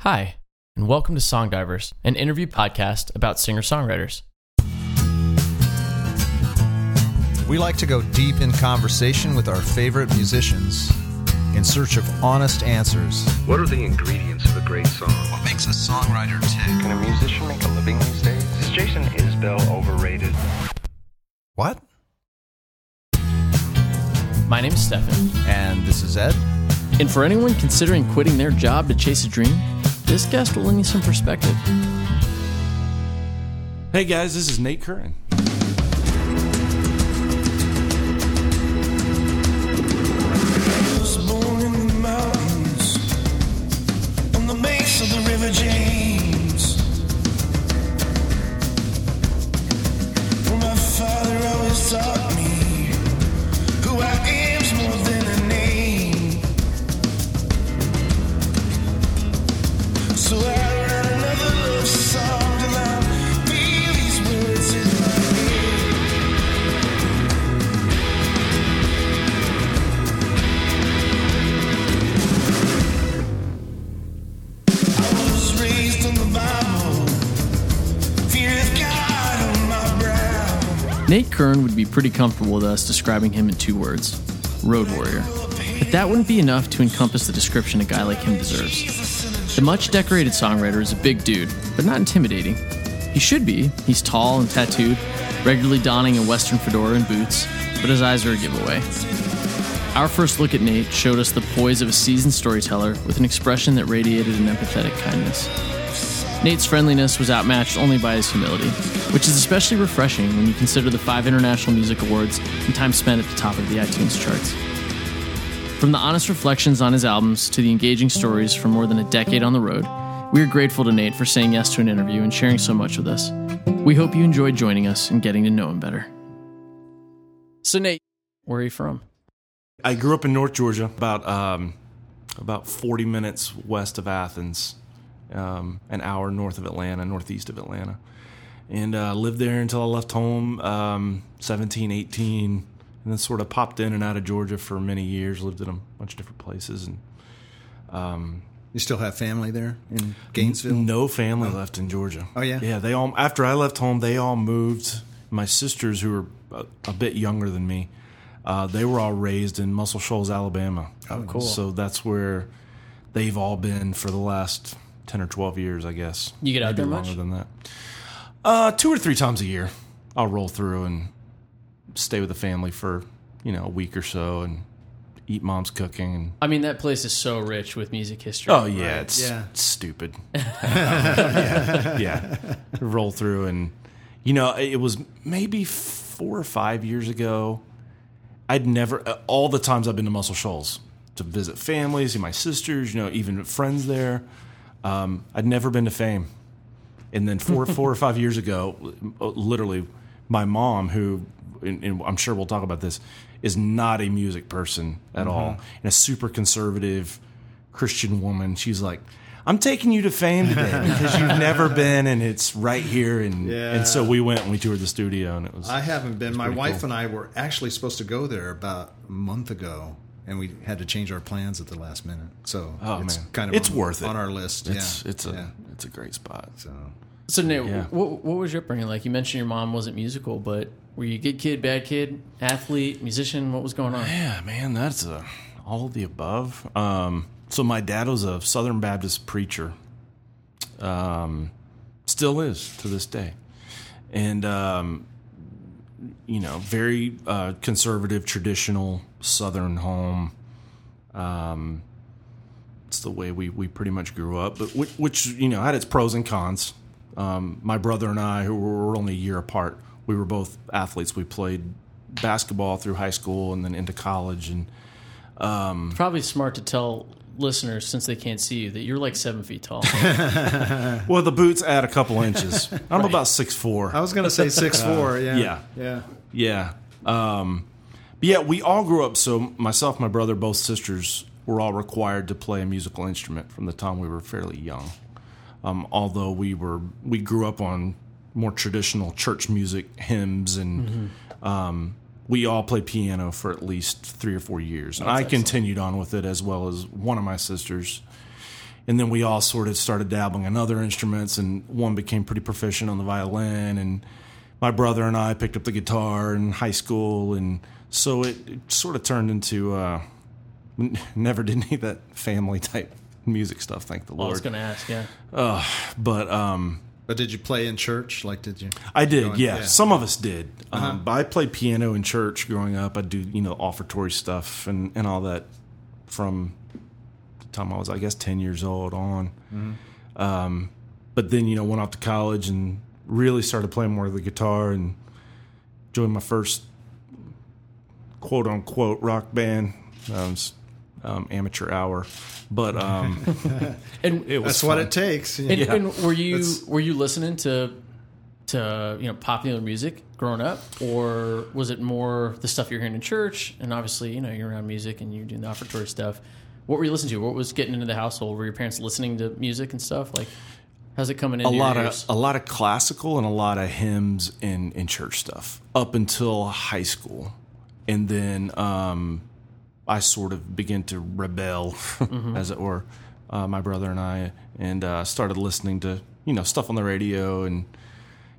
Hi, and welcome to Song Divers, an interview podcast about singer songwriters. We like to go deep in conversation with our favorite musicians in search of honest answers. What are the ingredients of a great song? What makes a songwriter tick? Can a musician make a living these days? Is Jason Isbell overrated? What? My name is Stefan, And this is Ed. and for anyone considering quitting their job to chase a dream, this guest will lend you some perspective. Hey guys, this is Nate Currin. Nate Currin would be pretty comfortable with us describing him in two words road warrior. But that wouldn't be enough to encompass the description a guy like him deserves. The much decorated songwriter is a big dude, but not intimidating. He should be. He's tall and tattooed, regularly donning a western fedora and boots, but his eyes are a giveaway. Our first look at Nate showed us the poise of a seasoned storyteller with an expression that radiated an empathetic kindness. Nate's friendliness was outmatched only by his humility, which is especially refreshing when you consider the five International Music Awards and time spent at the top of the iTunes charts. From the honest reflections on his albums to the engaging stories from more than a decade on the road, we are grateful to Nate for saying yes to an interview and sharing so much with us. We hope you enjoyed joining us and getting to know him better. So, Nate, where are you from? I grew up in North Georgia, about um, about 40 minutes west of Athens, um, an hour north of Atlanta, northeast of Atlanta, and uh, lived there until I left home, um, 17, 18, and then sort of popped in and out of Georgia for many years. Lived in a bunch of different places, and You still have family there in Gainesville? No family left in Georgia. Oh, yeah? yeah. They all after I left home, they all moved. My sisters, who were a, a bit younger than me, uh, they were all raised in Muscle Shoals, Alabama. Oh, cool. So that's where they've all been for the last ten or twelve years, I guess. You get out Maybe there longer much? than that. Uh, two or three times a year, I'll roll through and stay with the family for you know a week or so and eat mom's cooking and I mean, that place is so rich with music history. Oh yeah, it's Yeah. stupid. yeah, yeah. Roll through and you know it was maybe four or five years ago. I'd never uh, all the times I've been to Muscle Shoals to visit family, see my sisters, you know, even friends there. Um, I'd never been to Fame, and then four four or five years ago, literally, my mom, who and, and I'm sure we'll talk about this, is not a music person at all, and a super conservative Christian woman. She's like, "I'm taking you to Fame today because you've never been, and it's right here." And Yeah. and so we went and we toured the studio, and it was I haven't been. My wife cool. and I were actually supposed to go there about a month ago, and we had to change our plans at the last minute. So Oh, it's man. kind of It's on, worth it. on our list. it's yeah, it's a yeah. it's a great spot. So So Nate, Yeah. what, what was your upbringing like? You mentioned your mom wasn't musical, but were you a good kid, bad kid, athlete, musician? What was going on? Yeah, man, that's uh all of the above. Um, so my dad was a Southern Baptist preacher. Um, still is to this day, and um, you know, very uh, conservative, traditional Southern home. Um, it's the way we, we pretty much grew up, but which, which you know had its pros and cons. Um, my brother and I, who were only a year apart, we were both athletes. We played basketball through high school and then into college, and It's probably smart to tell listeners, since they can't see you, that you're like seven feet tall. well, the boots add a couple inches. I'm about six four. I was going to say six four. Yeah, yeah. yeah. Yeah. Um, but yeah, we all grew up. So myself, my brother, both sisters were all required to play a musical instrument from the time we were fairly young. Um, although we were, we grew up on more traditional church music, hymns, and um, we all played piano for at least three or four years. And I continued on with it as well as one of my sisters. and then we all sort of started dabbling in other instruments, and one became pretty proficient on the violin, and my brother and I picked up the guitar in high school, and so it, it sort of turned into uh, n- never did any of that family type music stuff. Thank the Lord. I was going to ask, yeah. But um, But did you play in church? Like, did you? I did, Going- yeah. yeah. Some of us did. Uh-huh. Um, but I played piano in church growing up. I do, you know, offertory stuff and, and all that from the time I was, I guess, 10 years old on. Mm-hmm. Um, but then, you know, went off to college and really started playing more of the guitar and joined my first quote unquote rock band. Um, um, amateur hour, but um, And it was That's what it takes. And, Yeah. and were you That's- were you listening to to you know popular music growing up, or was it more the stuff you're hearing in church? And obviously, you know, you're around music and you're doing the offertory stuff. What were you listening to? What was getting into the household? Were your parents listening to music and stuff? Like, how's it coming in? a lot ears? of a lot of classical and a lot of hymns in and church stuff up until high school, and then um, I sort of began to rebel, as it were, uh, my brother and I, and uh, started listening to you know stuff on the radio and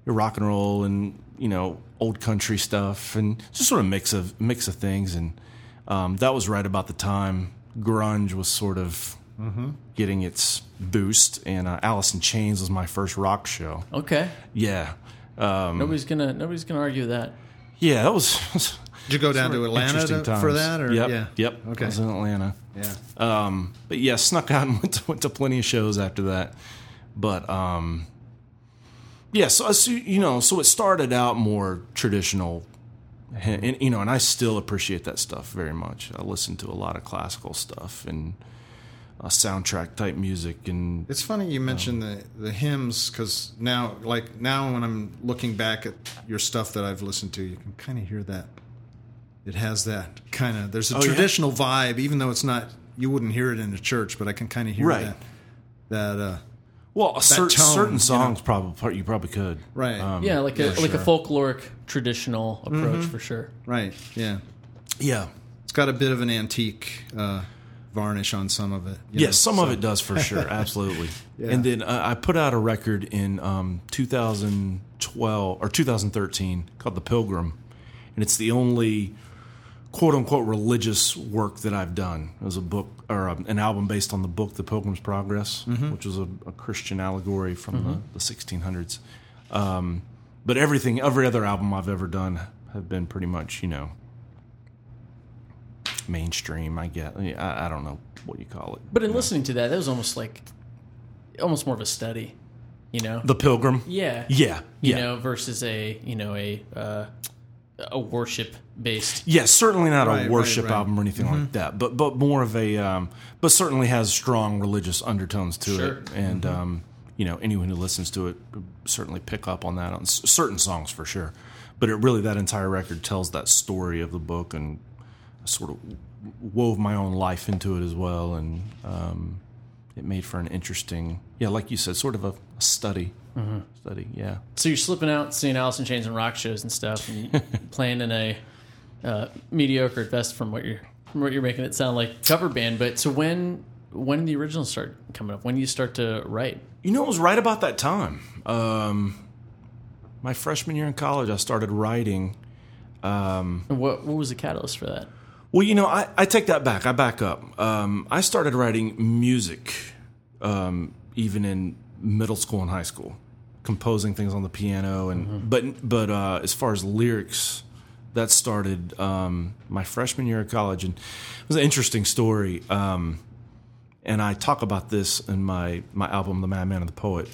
rock and roll and you know old country stuff and just sort of mix of mix of things. And um, that was right about the time grunge was sort of getting its boost. And uh, Alice in Chains was my first rock show. Okay. yeah. Um, Nobody's gonna nobody's gonna argue that. yeah that was Did you go down to Atlanta to, for that? Or yep yeah, yep Okay. I was in Atlanta yeah. um, but yeah, snuck out and went to, went to plenty of shows after that. But um, yeah, so, see- you know, so it started out more traditional, and, you know, and I still appreciate that stuff very much. I listen to a lot of classical stuff and uh, soundtrack type music, and It's funny you mentioned the the hymns because now, like now, when I'm looking back at your stuff that I've listened to, you can kind of hear that. It has that kind of. There's a Oh, yeah? traditional vibe, even though it's not. You wouldn't hear it in a church, but I can kind of hear Right. that. That uh, well, a cer- tone, you certain know. songs probably you probably could, Right. Um, Yeah, like a for like a folkloric traditional approach Mm-hmm. for sure. right, yeah. yeah. It's got a bit of an antique uh, varnish on some of it. you know, Yes, some of it does for sure, absolutely. Yeah. And then uh, I put out a record in um, 2012 or 2013 called "The Pilgrim," and it's the only "quote unquote" religious work that I've done. It was a book or um, an album based on the book "The Pilgrim's Progress," which was a, a Christian allegory from the, the 1600s. Um, but everything, every other album I've ever done have been pretty much, you know, mainstream. I get, I, I don't know what you call it. But in listening to that, that was almost like almost more of a study, you know. The Pilgrim. yeah, Yeah, you yeah, know, versus a you know a uh, a worship based. yeah. Certainly not Right, a worship right. album or anything like that, but but more of a, um, but certainly has strong religious undertones to Sure. it, and um, you know anyone who listens to it certainly pick up on that on s- certain songs for sure. But it really that entire record tells that story of the book, and I sort of wove my own life into it as well, and um, it made for an interesting, yeah, like you said, sort of a, study, study, yeah. So you're slipping out, seeing Alice in Chains and rock shows and stuff, and playing in a uh, mediocre at best from what you're from what you're making it sound like cover band. But so when when did the originals start coming up? When do you start to write? You know, it was right about that time. Um, my freshman year in college, I started writing. And what what was the catalyst for that? Well, you know, I, I take that back. I back up. Um, I started writing music um, even in middle school and high school, composing things on the piano. And but but uh, as far as lyrics, that started um, my freshman year of college, and it was an interesting story. Um, and I talk about this in my my album, The Madman and the Poet.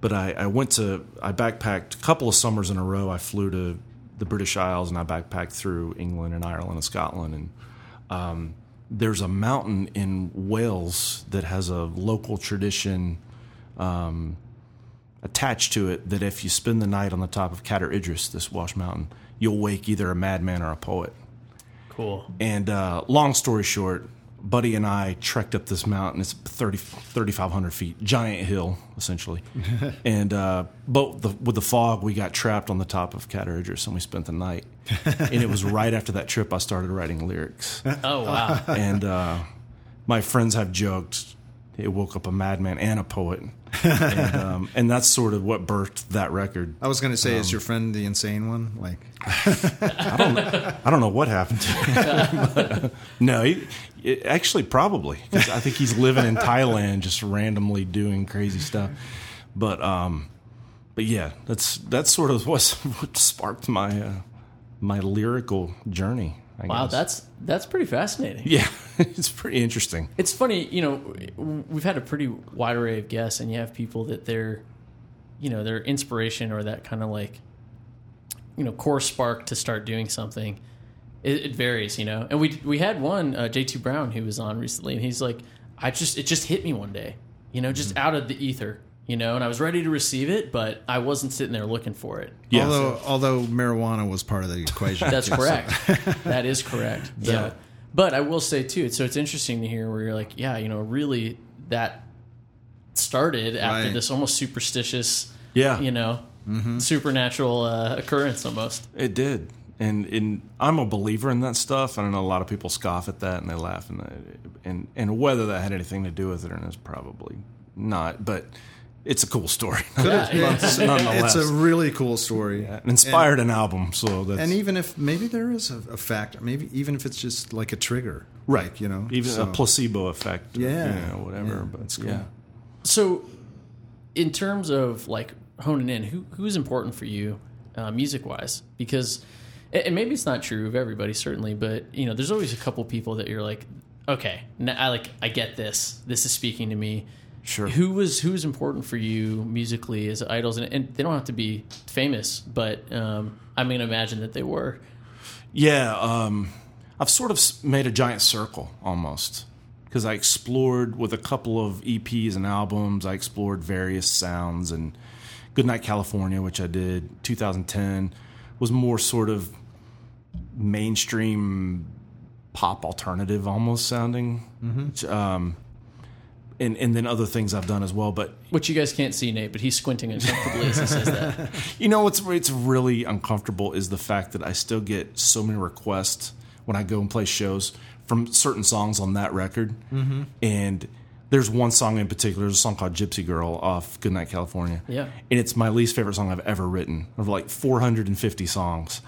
But I, I went to I backpacked a couple of summers in a row. I flew to the British Isles and I backpacked through England and Ireland and Scotland. And um, there's a mountain in Wales that has a local tradition um, attached to it that if you spend the night on the top of Cader Idris, this Welsh mountain, you'll wake either a madman or a poet. Cool. And uh, long story short, Buddy and I trekked up this mountain. It's 30, 3,500 feet, giant hill, essentially. and uh, but the, with the fog, we got trapped on the top of Cader Idris and we spent the night. and it was right after that trip I started writing lyrics. Oh wow. and uh, my friends have joked it woke up a madman and a poet, and, um, and that's sort of what birthed that record. I was going to say, Um, is your friend the insane one? Like, I don't I don't know what happened to him. But, uh, no, he, it, actually, probably 'cause I think he's living in Thailand, just randomly doing crazy stuff. But um, but yeah, that's that's sort of what's, what sparked my uh, my lyrical journey. I Wow, guess. that's that's pretty fascinating. yeah, it's pretty interesting. It's funny, you know, we've had a pretty wide array of guests, and you have people that they're, you know, their inspiration or that kind of like, you know, core spark to start doing something. It, it varies, you know. And we we had one uh, J2 Brown who was on recently, and he's like, I just it just hit me one day, you know, just out of the ether, you know, and I was ready to receive it, but I wasn't sitting there looking for it. Yeah. although although marijuana was part of the equation. That's too, so- correct. that is correct. Yeah. But I will say too, so it's interesting to hear where you're like, yeah, you know, really that started after Right. this almost superstitious, Yeah, you know, supernatural uh, occurrence almost. It did, and and I'm a believer in that stuff. And I know a lot of people scoff at that and they laugh, and they, and and whether that had anything to do with it or not is probably not. But it's a cool story. Yeah, yeah. It's, Nonetheless. it's a really cool story. It inspired an album, so that's And even if maybe there is a, a factor, maybe even if it's just like a trigger, right. Like, you know, even so- a placebo effect. or, Yeah. you know, whatever. Yeah, but that's cool. yeah. So, in terms of like honing in, who who's important for you, uh, music wise? Because, and and maybe it's not true of everybody, certainly, but you know, there's always a couple people that you're like, okay, n- I like, I get this. This is speaking to me. Sure. Who was who's important for you musically as idols, and, and they don't have to be famous, but um, I'm going to imagine that they were. Yeah, um, I've sort of made a giant circle almost because I explored with a couple of EPs and albums. I explored various sounds and Goodnight California, which I did 2010, was more sort of mainstream pop alternative almost sounding. Which, um, and and then other things I've done as well, but Which you guys can't see, Nate, but he's squinting uncomfortably as he says that. You know what's it's really uncomfortable is the fact that I still get so many requests when I go and play shows from certain songs on that record, mm-hmm. and there's one song in particular. There's a song called "Gypsy Girl" off "Goodnight California," Yeah. and it's my least favorite song I've ever written. Of like 450 songs,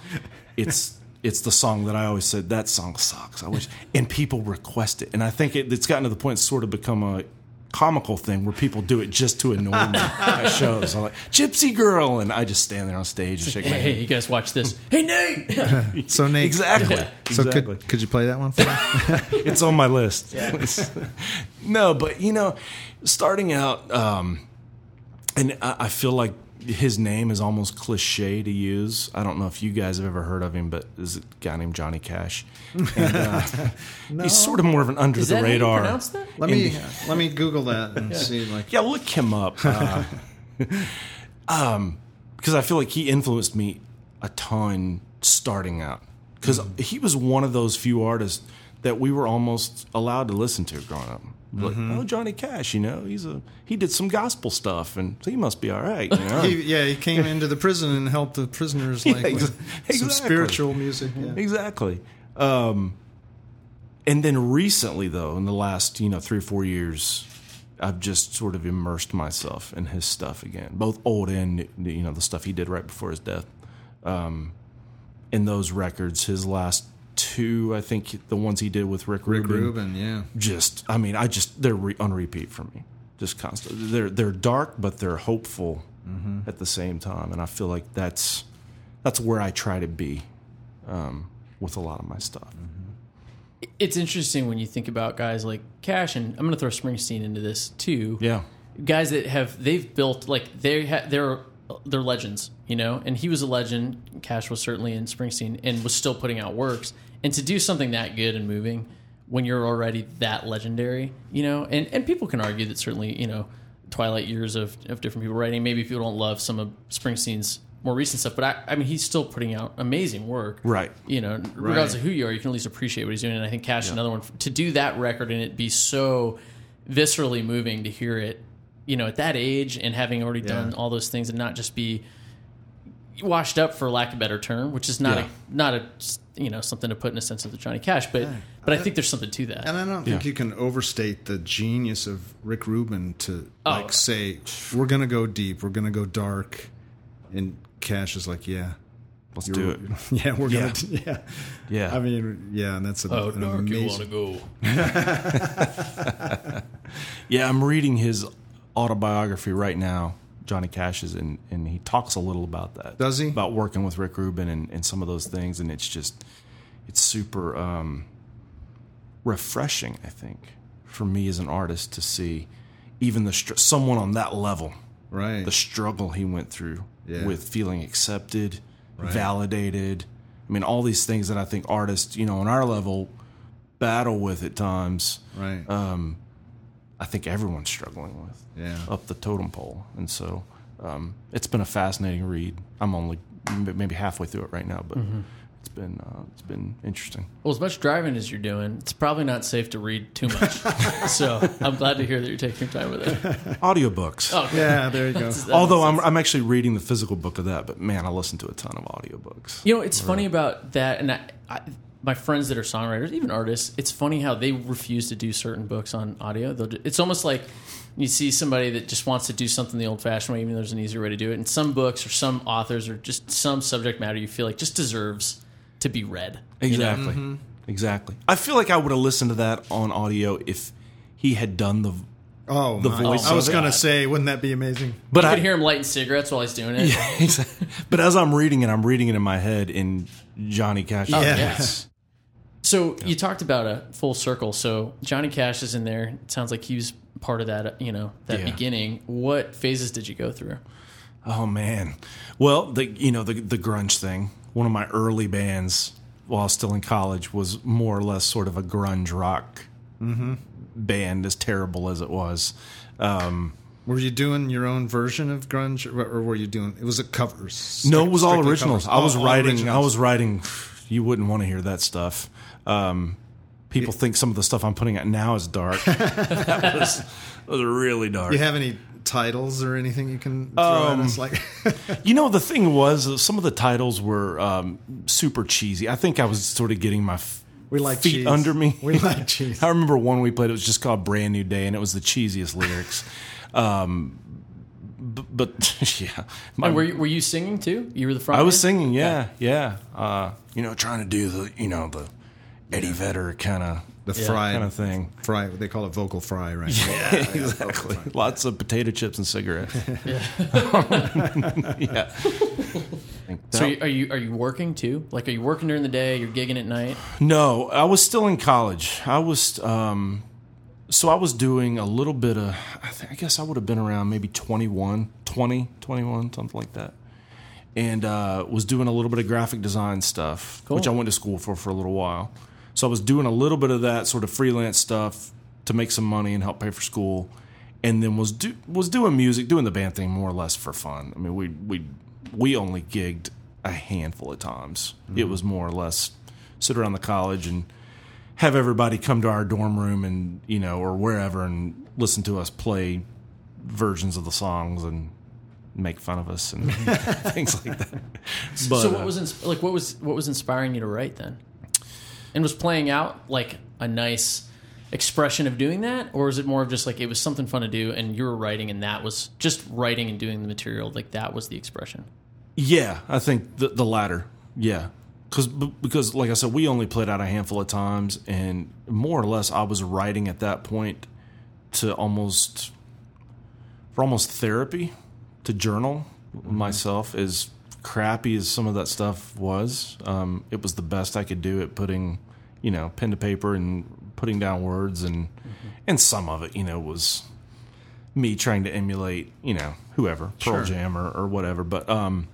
it's it's the song that I always said that song sucks. I wish, and people request it, and I think it, it's gotten to the point it's sort of become a comical thing where people do it just to annoy me at shows. I'm like Gypsy Girl, and I just stand there on stage and shake my Hey, hey, you guys watch this. Hey, Nate! So Nate, Exactly. So exactly. could could you play that one for me? it's on my list. no, but you know, starting out, um, and I, I feel like his name is almost cliche to use. I don't know if you guys have ever heard of him, but there's a guy named Johnny Cash. And, uh, He's sort of more of an under Is the that how you radar. pronounce that? Let me let me Google that and see. Like, Yeah, look him up. Uh, um, because I feel like he influenced me a ton starting out. Because he was one of those few artists that we were almost allowed to listen to growing up. Like, oh, Johnny Cash, you know, he's a he did some gospel stuff, and so he must be all right. You know? he, yeah, he came into the prison and helped the prisoners like Yeah, ex- with some spiritual music. Yeah. Exactly. Um, and then recently, though, in the last you know three or four years, I've just sort of immersed myself in his stuff again, both old and you know the stuff he did right before his death. Um, in those records, his last two, I think the ones he did with Rick Rick Rubin, Rubin, yeah. just I mean, I just they're re- on repeat for me, just constant. They're they're dark, but they're hopeful at the same time, and I feel like that's that's where I try to be um, with a lot of my stuff. It's interesting when you think about guys like Cash, and I'm going to throw Springsteen into this too. Yeah, guys that have they've built like they ha- they're they're legends, you know. And he was a legend. Cash was certainly in Springsteen, and was still putting out works. And to do something that good and moving when you're already that legendary, you know, and and people can argue that certainly you know twilight years of of different people writing. Maybe people don't love some of Springsteen's more recent stuff, but I, I mean, he's still putting out amazing work, Right. You know, regardless of who you are, you can at least appreciate what he's doing. And I think Cash is another one to do that record and it be so viscerally moving to hear it, you know, at that age and having already done all those things and not just be washed up for lack of a better term, which is not Yeah. a not a you know something to put in a sense of the Johnny Cash, but but I think there's something to that. And I don't think Yeah. you can overstate the genius of Rick Rubin to Oh. like say we're gonna go deep, we're gonna go dark, and Cash is like, yeah, Let's do it. Yeah, we're Yeah. gonna, yeah, Yeah. I mean, yeah, and that's a, Oh, an dark, you want to go? Yeah, I'm reading his autobiography right now, Johnny Cash's, and, and he talks a little about that. Does he? About working with Rick Rubin and, and some of those things, and it's just, it's super um, refreshing, I think, for me as an artist to see even the str- someone on that level, Right. the struggle he went through Yeah. with feeling accepted, Right. validated. I mean, all these things that I think artists, you know, on our level, battle with at times. right. Um, I think everyone's struggling with Yeah. up the totem pole, and so um, it's been a fascinating read. I'm only maybe halfway through it right now, but it's been uh, it's been interesting. Well, as much driving as you're doing, it's probably not safe to read too much. so I'm glad to hear that you're taking your time with it. Audiobooks. Oh, yeah, there you go. that Although I'm. I'm actually reading the physical book of that, but man, I listen to a ton of audiobooks. You know, it's funny about that, and I, I, my friends that are songwriters, even artists, it's funny how they refuse to do certain books on audio. They'll do, it's almost like you see somebody that just wants to do something the old-fashioned way, even though there's an easier way to do it. And some books or some authors or just some subject matter you feel like just deserves to be read. you know? Exactly. Mm-hmm. Exactly. I feel like I would have listened to that on audio if he had done the. Oh, The my. voice I was gonna say, wouldn't that be amazing? But You I could hear him lighting cigarettes while he's doing it. Yeah, exactly. But as I'm reading it, I'm reading it in my head in Johnny Cash. Oh, yeah. voice. So you talked about a full circle. So Johnny Cash is in there. It sounds like he was part of that. You know, that Yeah. beginning. What phases did you go through? Oh man. Well, the you know the the grunge thing. One of my early bands while still in college was more or less sort of a grunge rock band, as terrible as it was. Um, Were you doing your own version of grunge, or or were you doing? It was a covers. no, it was all Strictly originals. covers. I was All- all writing. I was writing. You wouldn't want to hear that stuff. Um, people think some of the stuff I'm putting out now is dark. that was, was really dark. Do you have any titles or anything you can throw Um, at us? Like, You know, the thing was, uh, some of the titles were um, super cheesy. I think I was sort of getting my f- we like feet cheese. under me. We like cheese. I remember one we played. It was just called "Brand New Day," and it was the cheesiest lyrics. Um, b- but yeah, my- were you, were you singing too? You were the front. I was man? singing. Yeah, yeah. Uh, you know, trying to do the you know the Eddie Vedder kind of The fry kind of thing. Fry. They call it vocal fry, right? Yeah, exactly. Lots of potato chips and cigarettes. yeah. yeah. So are you, are you are you working too? Like, are you working during the day? You're gigging at night. No, I was still in college. I was, um, so I was doing a little bit of, I, think, I guess I would have been around maybe 21, 20, 21, something like that. And uh, was doing a little bit of graphic design stuff, Cool. which I went to school for for a little while. So I was doing a little bit of that sort of freelance stuff to make some money and help pay for school. And then was do, was doing music, doing the band thing more or less for fun. I mean, we we we only gigged a handful of times. It was more or less sit around the college and have everybody come to our dorm room and you know or wherever and listen to us play versions of the songs and make fun of us and things like that. But so uh, what was ins- like what was what was inspiring you to write then? And was playing out like a nice expression of doing that, or is it more of just like it was something fun to do and you were writing and that was just writing and doing the material like that was the expression? Yeah, I think the, the latter. Yeah, because because like I said, we only played out a handful of times, and more or less, I was writing at that point to almost for almost therapy to journal myself. As crappy as some of that stuff was, um, it was the best I could do at putting you know pen to paper and putting down words, and and some of it you know was me trying to emulate you know whoever Pearl Jam or, or whatever, but um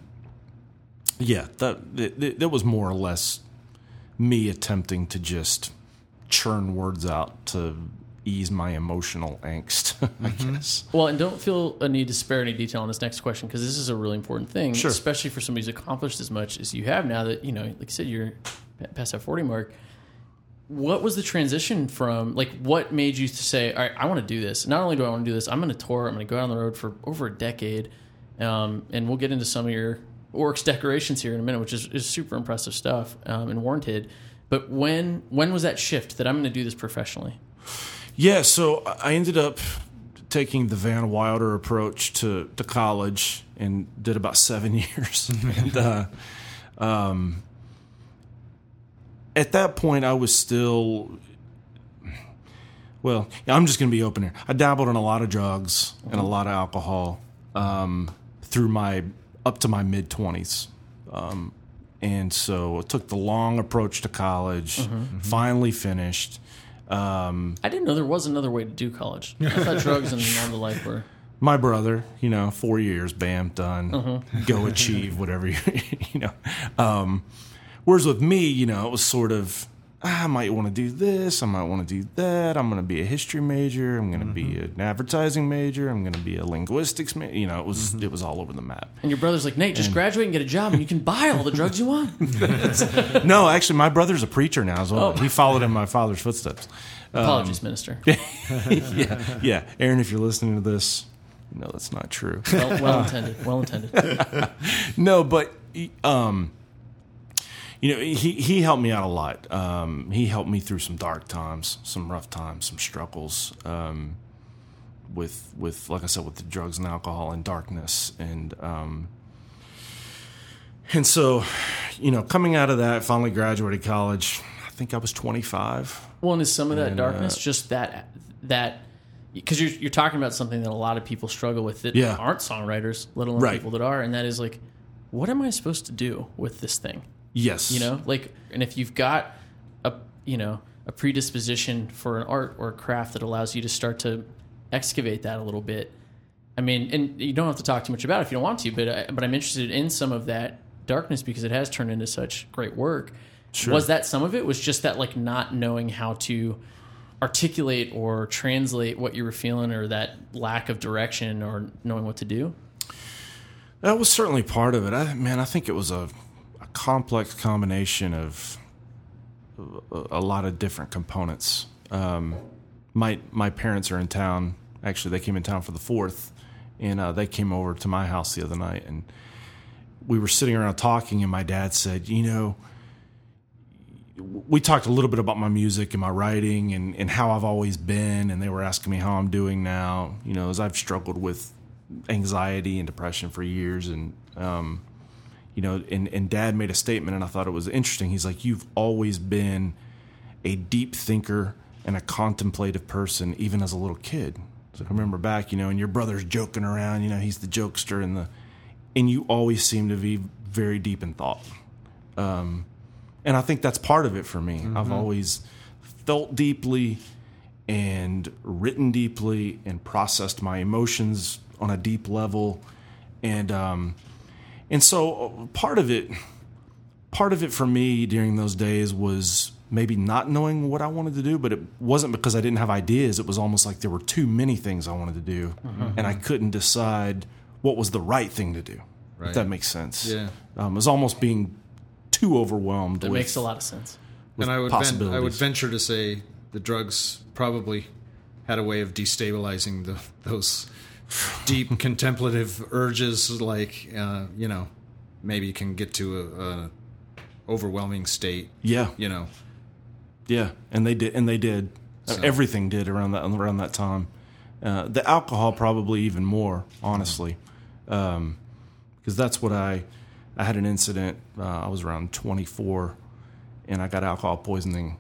yeah, that, that that was more or less me attempting to just churn words out to ease my emotional angst, I guess. Well, and don't feel a need to spare any detail on this next question because this is a really important thing, Sure. especially for somebody who's accomplished as much as you have now. That you know, like you said, you're past that forty mark. What was the transition from like what made you to say, "All right, I want to do this"? Not only do I want to do this, I'm going to tour. I'm going to go out on the road for over a decade, um, and we'll get into some of your Orcs decorations here in a minute, which is, is super impressive stuff um, and warranted. But when when was that shift that I'm going to do this professionally? Yeah, so I ended up taking the Van Wilder approach to, to college and did about seven years. and uh, um, at that point, I was still. Well, I'm just going to be open here. I dabbled in a lot of drugs and a lot of alcohol um, through my up to my mid 20s. Um, and so I took the long approach to college, finally finished. Um, I didn't know there was another way to do college. I thought drugs and all the like were. my brother, you know, four years, bam, done. Go achieve whatever you, you know. Um, whereas with me, you know, it was sort of, ah, I might want to do this, I might want to do that. I'm going to be a history major. I'm going to be an advertising major. I'm going to be a linguistics major. You know, it was it was all over the map. And your brother's like, Nate, just graduate and get a job, and you can buy all the drugs you want. no, actually, my brother's a preacher now as well. Oh. He followed in my father's footsteps. Apologies, minister. yeah, yeah. Aaron, if you're listening to this, no, that's not true. Well, well intended. Well intended. no, but um, you know, he he helped me out a lot. Um, he helped me through some dark times, some rough times, some struggles. Um, with with like I said, with the drugs and alcohol and darkness, and um, and so, you know, coming out of that, finally graduated college. I think I was 25. Well, and is some of that And, darkness uh, just that that because you're you're talking about something that a lot of people struggle with that Yeah. aren't songwriters, let alone Right. people that are, and that is like, what am I supposed to do with this thing? Yes, You know, like, and if you've got a you know a predisposition for an art or a craft that allows you to start to excavate that a little bit. I mean, and you don't have to talk too much about it if you don't want to, but I, but I'm interested in some of that darkness because it has turned into such great work. Sure. Was that some of it? Was just that like not knowing how to articulate or translate what you were feeling, or that lack of direction or knowing what to do? That was certainly part of it. I, man, I think it was a, a complex combination of a, a lot of different components. Um, my my parents are in town. Actually, they came in town for the fourth, and uh, they came over to my house the other night, and we were sitting around talking, and my dad said, "You know." We talked a little bit about my music and my writing and, and how I've always been, and they were asking me how I'm doing now. You know, as I've struggled with anxiety and depression for years and um, you know and, and dad made a statement and i thought it was interesting. He's like you've always been a deep thinker and a contemplative person even as a little kid. So i remember back you know and your brother's joking around you know he's the jokester and the and you always seem to be very deep in thought. Um, and i think that's part of it for me. I've always felt deeply and written deeply and processed my emotions on a deep level. And um and so uh, part of it part of it for me during those days was maybe not knowing what I wanted to do but it wasn't because I didn't have ideas it was almost like there were too many things I wanted to do and I couldn't decide what was the right thing to do Right. if that makes sense Yeah. um, it was almost being too overwhelmed That with, makes a lot of sense. and I would ven- I would venture to say the drugs probably had a way of destabilizing the, those deep contemplative urges. Like uh, you know, maybe you can get to a, a overwhelming state. yeah You know, Yeah, and they did, and they did. So- Everything did around that around that time. Uh, the alcohol probably even more, honestly, because that's what I. I had an incident. Uh, I was around 24, and I got alcohol poisoning.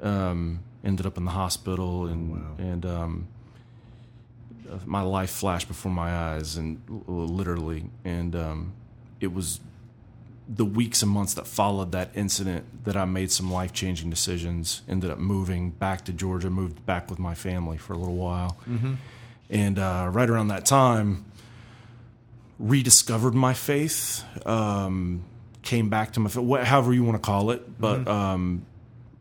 Um, ended up in the hospital, and and um, my life flashed before my eyes, and literally, and um, it was the weeks and months that followed that incident that I made some life changing decisions. Ended up moving back to Georgia, moved back with my family for a little while. And uh, right around that time, rediscovered my faith, um, came back to my faith, however you want to call it. But um,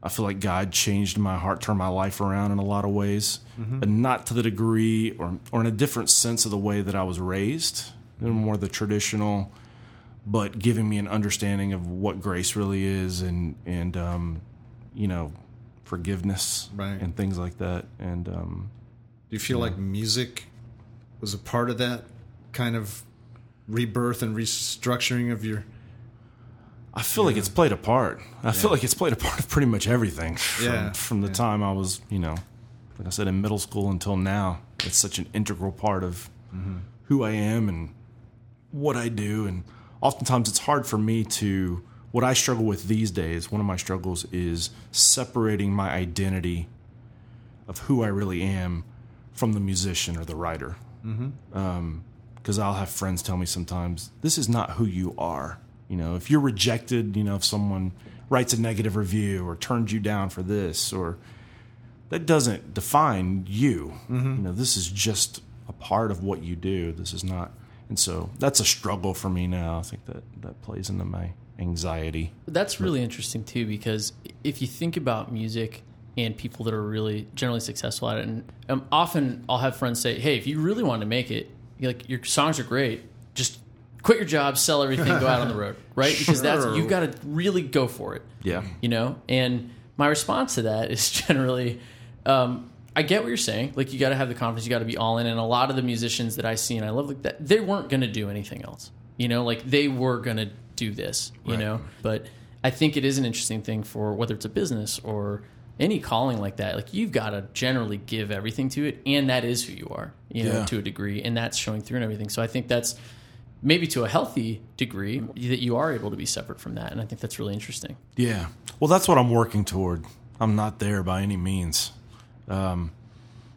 I feel like God changed my heart, turned my life around in a lot of ways, but not to the degree or, or in a different sense of the way that I was raised, more the traditional but giving me an understanding of what grace really is and and um, you know forgiveness Right. and things like that. And um, do you feel like music was a part of that kind of rebirth and restructuring of your I feel like it's played a part. I feel like it's played a part of pretty much everything from, Yeah, from the yeah. time I was, you know, like I said, in middle school until now. It's such an integral part of mm-hmm. who I am and what I do. And oftentimes it's hard for me to, what I struggle with these days, one of my struggles is separating my identity of who I really am from the musician or the writer. Mm-hmm. Um, because I'll have friends tell me sometimes, this is not who you are. You know, if you're rejected, you know, if someone writes a negative review or turns you down for this, or that doesn't define you. You know, this is just a part of what you do. This is not. And so that's a struggle for me now. I think that that plays into my anxiety. That's really interesting too, because if you think about music and people that are really generally successful at it, and um, often I'll have friends say, "Hey, if you really want to make it, you're like your songs are great, just quit your job, sell everything, go out on the road, right? Because that's Sure. you've got to really go for it, Yeah. you know." And my response to that is generally, um, I get what you're saying. Like you got to have the confidence, you got to be all in. And a lot of the musicians that I see and I love like that, they weren't going to do anything else. You know, like they were going to do this. You know, but I think it is an interesting thing for whether it's a business or any calling like that. Like you've got to generally give everything to it, and that is who you are. You know, Yeah. to a degree, and that's showing through and everything. So I think that's maybe to a healthy degree that you are able to be separate from that, and I think that's really interesting. Yeah. Well, that's what I'm working toward. I'm not there by any means. Um,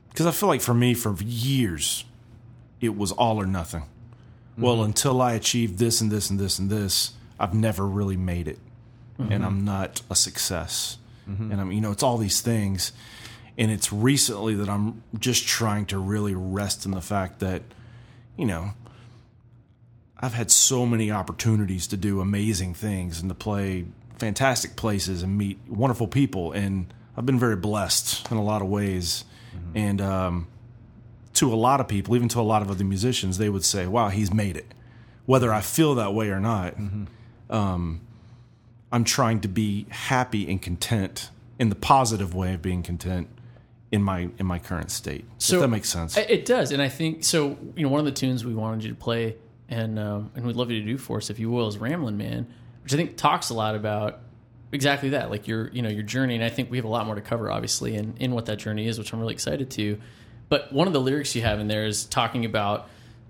because I feel like for me, for years, it was all or nothing. Mm-hmm. Well, until I achieve this and this and this and this, I've never really made it. Mm-hmm. And I'm not a success. Mm-hmm. And I'm, you know, it's all these things. And it's recently that I'm just trying to really rest in the fact that, you know, I've had so many opportunities to do amazing things and to play fantastic places and meet wonderful people, and I've been very blessed in a lot of ways. And um, to a lot of people, even to a lot of other musicians, they would say, "Wow, he's made it." Whether I feel that way or not, um, I'm trying to be happy and content in the positive way of being content in my in my current state. if that makes sense. It does, and I think so. You know, one of the tunes we wanted you to play, and um, and we'd love you to do for us, if you will, is "Ramblin' Man," which I think talks a lot about exactly that, like your you know your journey. And I think we have a lot more to cover, obviously, in in what that journey is, which I'm really excited to. But one of the lyrics you have in there is talking about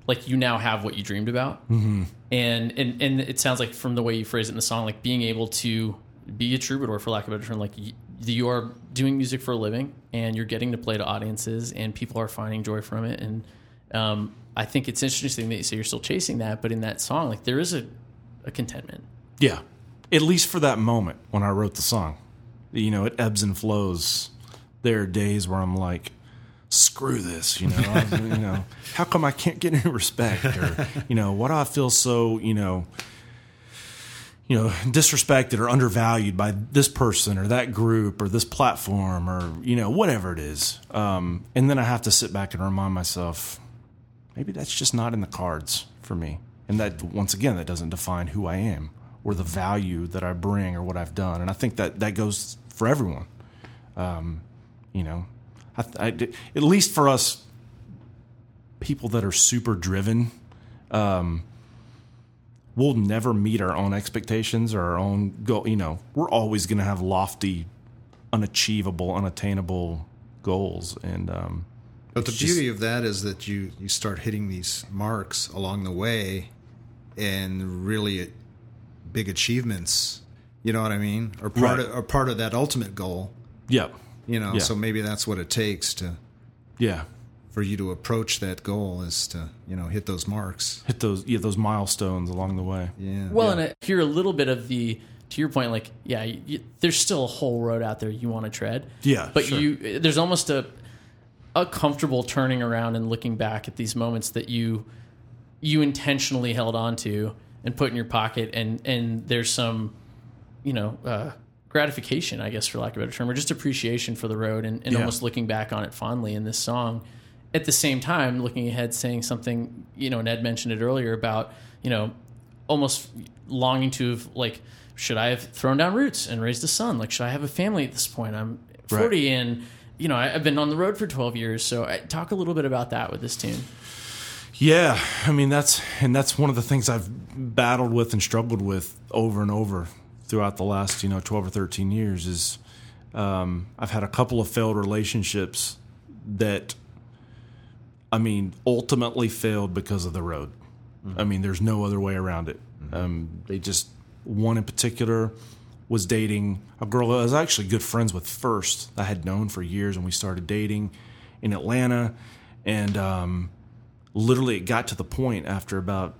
like you now have what you dreamed about, mm-hmm. and and and it sounds like from the way you phrase it in the song, like being able to be a troubadour, for lack of a better term, like y- you are doing music for a living, and you're getting to play to audiences, and people are finding joy from it. And um, I think it's interesting that you say you're still chasing that, but in that song, like there is a, a contentment. Yeah. At least for that moment when I wrote the song. You know, it ebbs and flows. There are days where I'm like, screw this, you know, I- you know, how come I can't get any respect or, you know, why do I feel so, you know, you know, disrespected or undervalued by this person or that group or this platform or, you know, whatever it is. Um, and then I have to sit back and remind myself, maybe that's just not in the cards for me. And that, once again, that doesn't define who I am or the value that I bring or what I've done. And I think that that goes for everyone. Um, you know, I, I, at least for us people that are super driven, um, we'll never meet our own expectations or our own goal. You know, we're always going to have lofty, unachievable, unattainable goals. And, um, But the It's just- beauty of that is that you you start hitting these marks along the way, and really big achievements. You know what I mean? Or part Right. of or part of that ultimate goal. yeah, You know, Yeah. so maybe that's what it takes to yeah. for you to approach that goal is to you know hit those marks. Hit those, yeah, those milestones along the way. Yeah. Well, and I hear a little bit of the to your point, like yeah, you, there's still a whole road out there you want to tread. Yeah, but sure. you there's almost a a comfortable turning around and looking back at these moments that you you intentionally held on to and put in your pocket, and and there's some you know uh, gratification, I guess, for lack of a better term, or just appreciation for the road, and, and Yeah. almost looking back on it fondly in this song. At the same time, looking ahead, saying something, you know, Ned mentioned it earlier about, you know, almost longing to have like, should I have thrown down roots and raised a son? Like, should I have a family at this point? I'm 40 and, you know, I, I've been on the road for 12 years. So I, talk a little bit about that with this tune. Yeah, I mean that's and that's one of the things I've battled with and struggled with over and over throughout the last you know twelve or thirteen years is um, I've had a couple of failed relationships that I mean ultimately failed because of the road. I mean there's no other way around it. Um, they just one in particular was dating a girl I was actually good friends with first. I had known for years, and we started dating in Atlanta, and um, literally it got to the point after about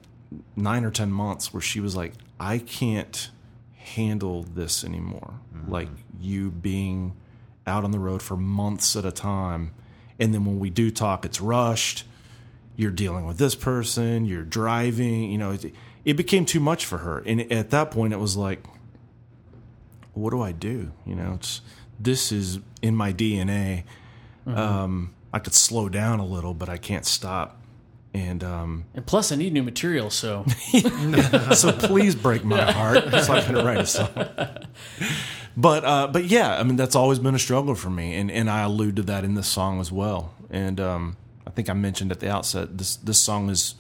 nine or ten months where she was like i can't handle this anymore. Like you being out on the road for months at a time. And then when we do talk it's rushed. You're dealing with this person. You're driving. You know it, it became too much for her. And at that point it was like what do i do? You know it's this is in my dna um, i could slow down a little but i can't stop. And um, And plus, I need new material, so. So please break my heart. So I can write a song. But uh, but yeah, I mean that's always been a struggle for me, and and I allude to that in this song as well. And um, I think I mentioned at the outset this this song is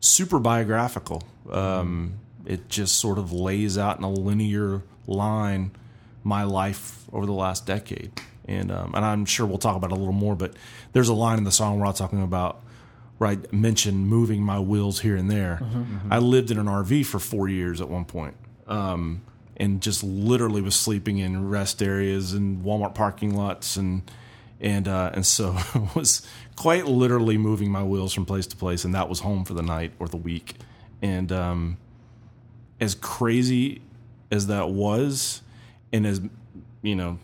super biographical. Um, it just sort of lays out in a linear line my life over the last decade, and um, and I'm sure we'll talk about it a little more. But there's a line in the song where I'm talking about where I mentioned moving my wheels here and there. I lived in an RV for four years at one point, um, and just literally was sleeping in rest areas and Walmart parking lots, and and uh, and so was quite literally moving my wheels from place to place, and that was home for the night or the week, and um, as crazy as that was, and as you know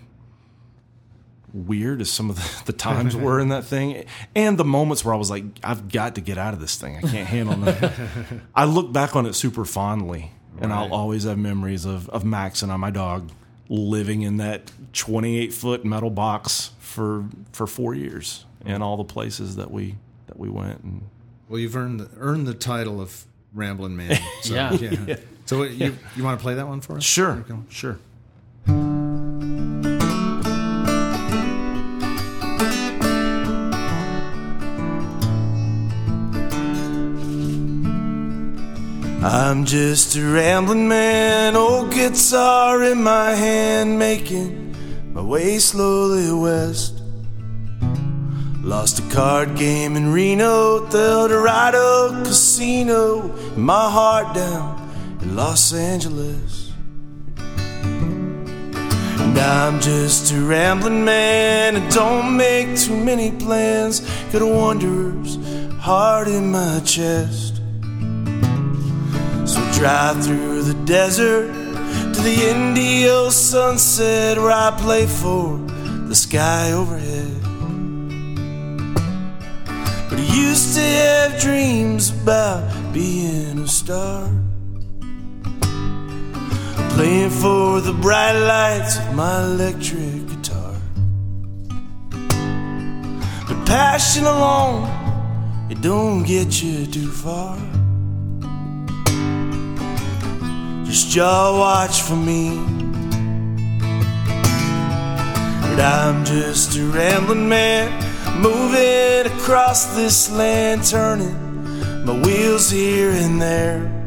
weird as some of the, the times were in that thing and the moments where I was like, I've got to get out of this thing. I can't handle that. I look back on it super fondly and I'll always have memories of, of Max and I, my dog, living in that 28 foot metal box for, for four years and all the places that we, that we went. And Well, you've earned the, earned the title of Ramblin' Man. So, Yeah. So what, you you want to play that one for us? sure, sure. I'm just a rambling man, old guitar in my hand, making my way slowly west. Lost a card game in Reno, the El Dorado Casino, my heart down in Los Angeles. And I'm just a rambling man, and don't make too many plans. Got a wanderer's heart in my chest. So drive through the desert to the Indio sunset where I play for the sky overhead. But I used to have dreams about being a star. Playing for the bright lights of my electric guitar. But passion alone, it don't get you too far. Just y'all watch for me. But I'm just a rambling man, moving across this land, turning my wheels here and there.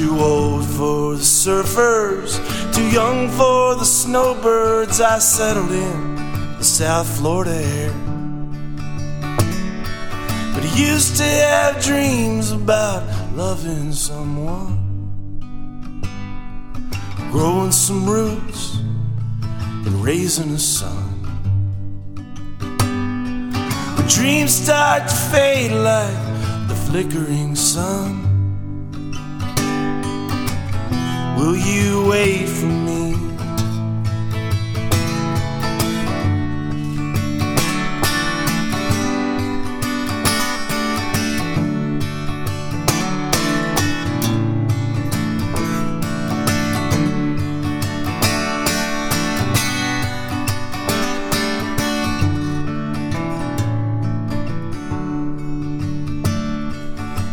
Too old for the surfers, too young for the snowbirds. I settled in the South Florida air. But I used to have dreams about loving someone growing some roots and raising a son. But dreams start to fade like the flickering sun. Will you wait for me?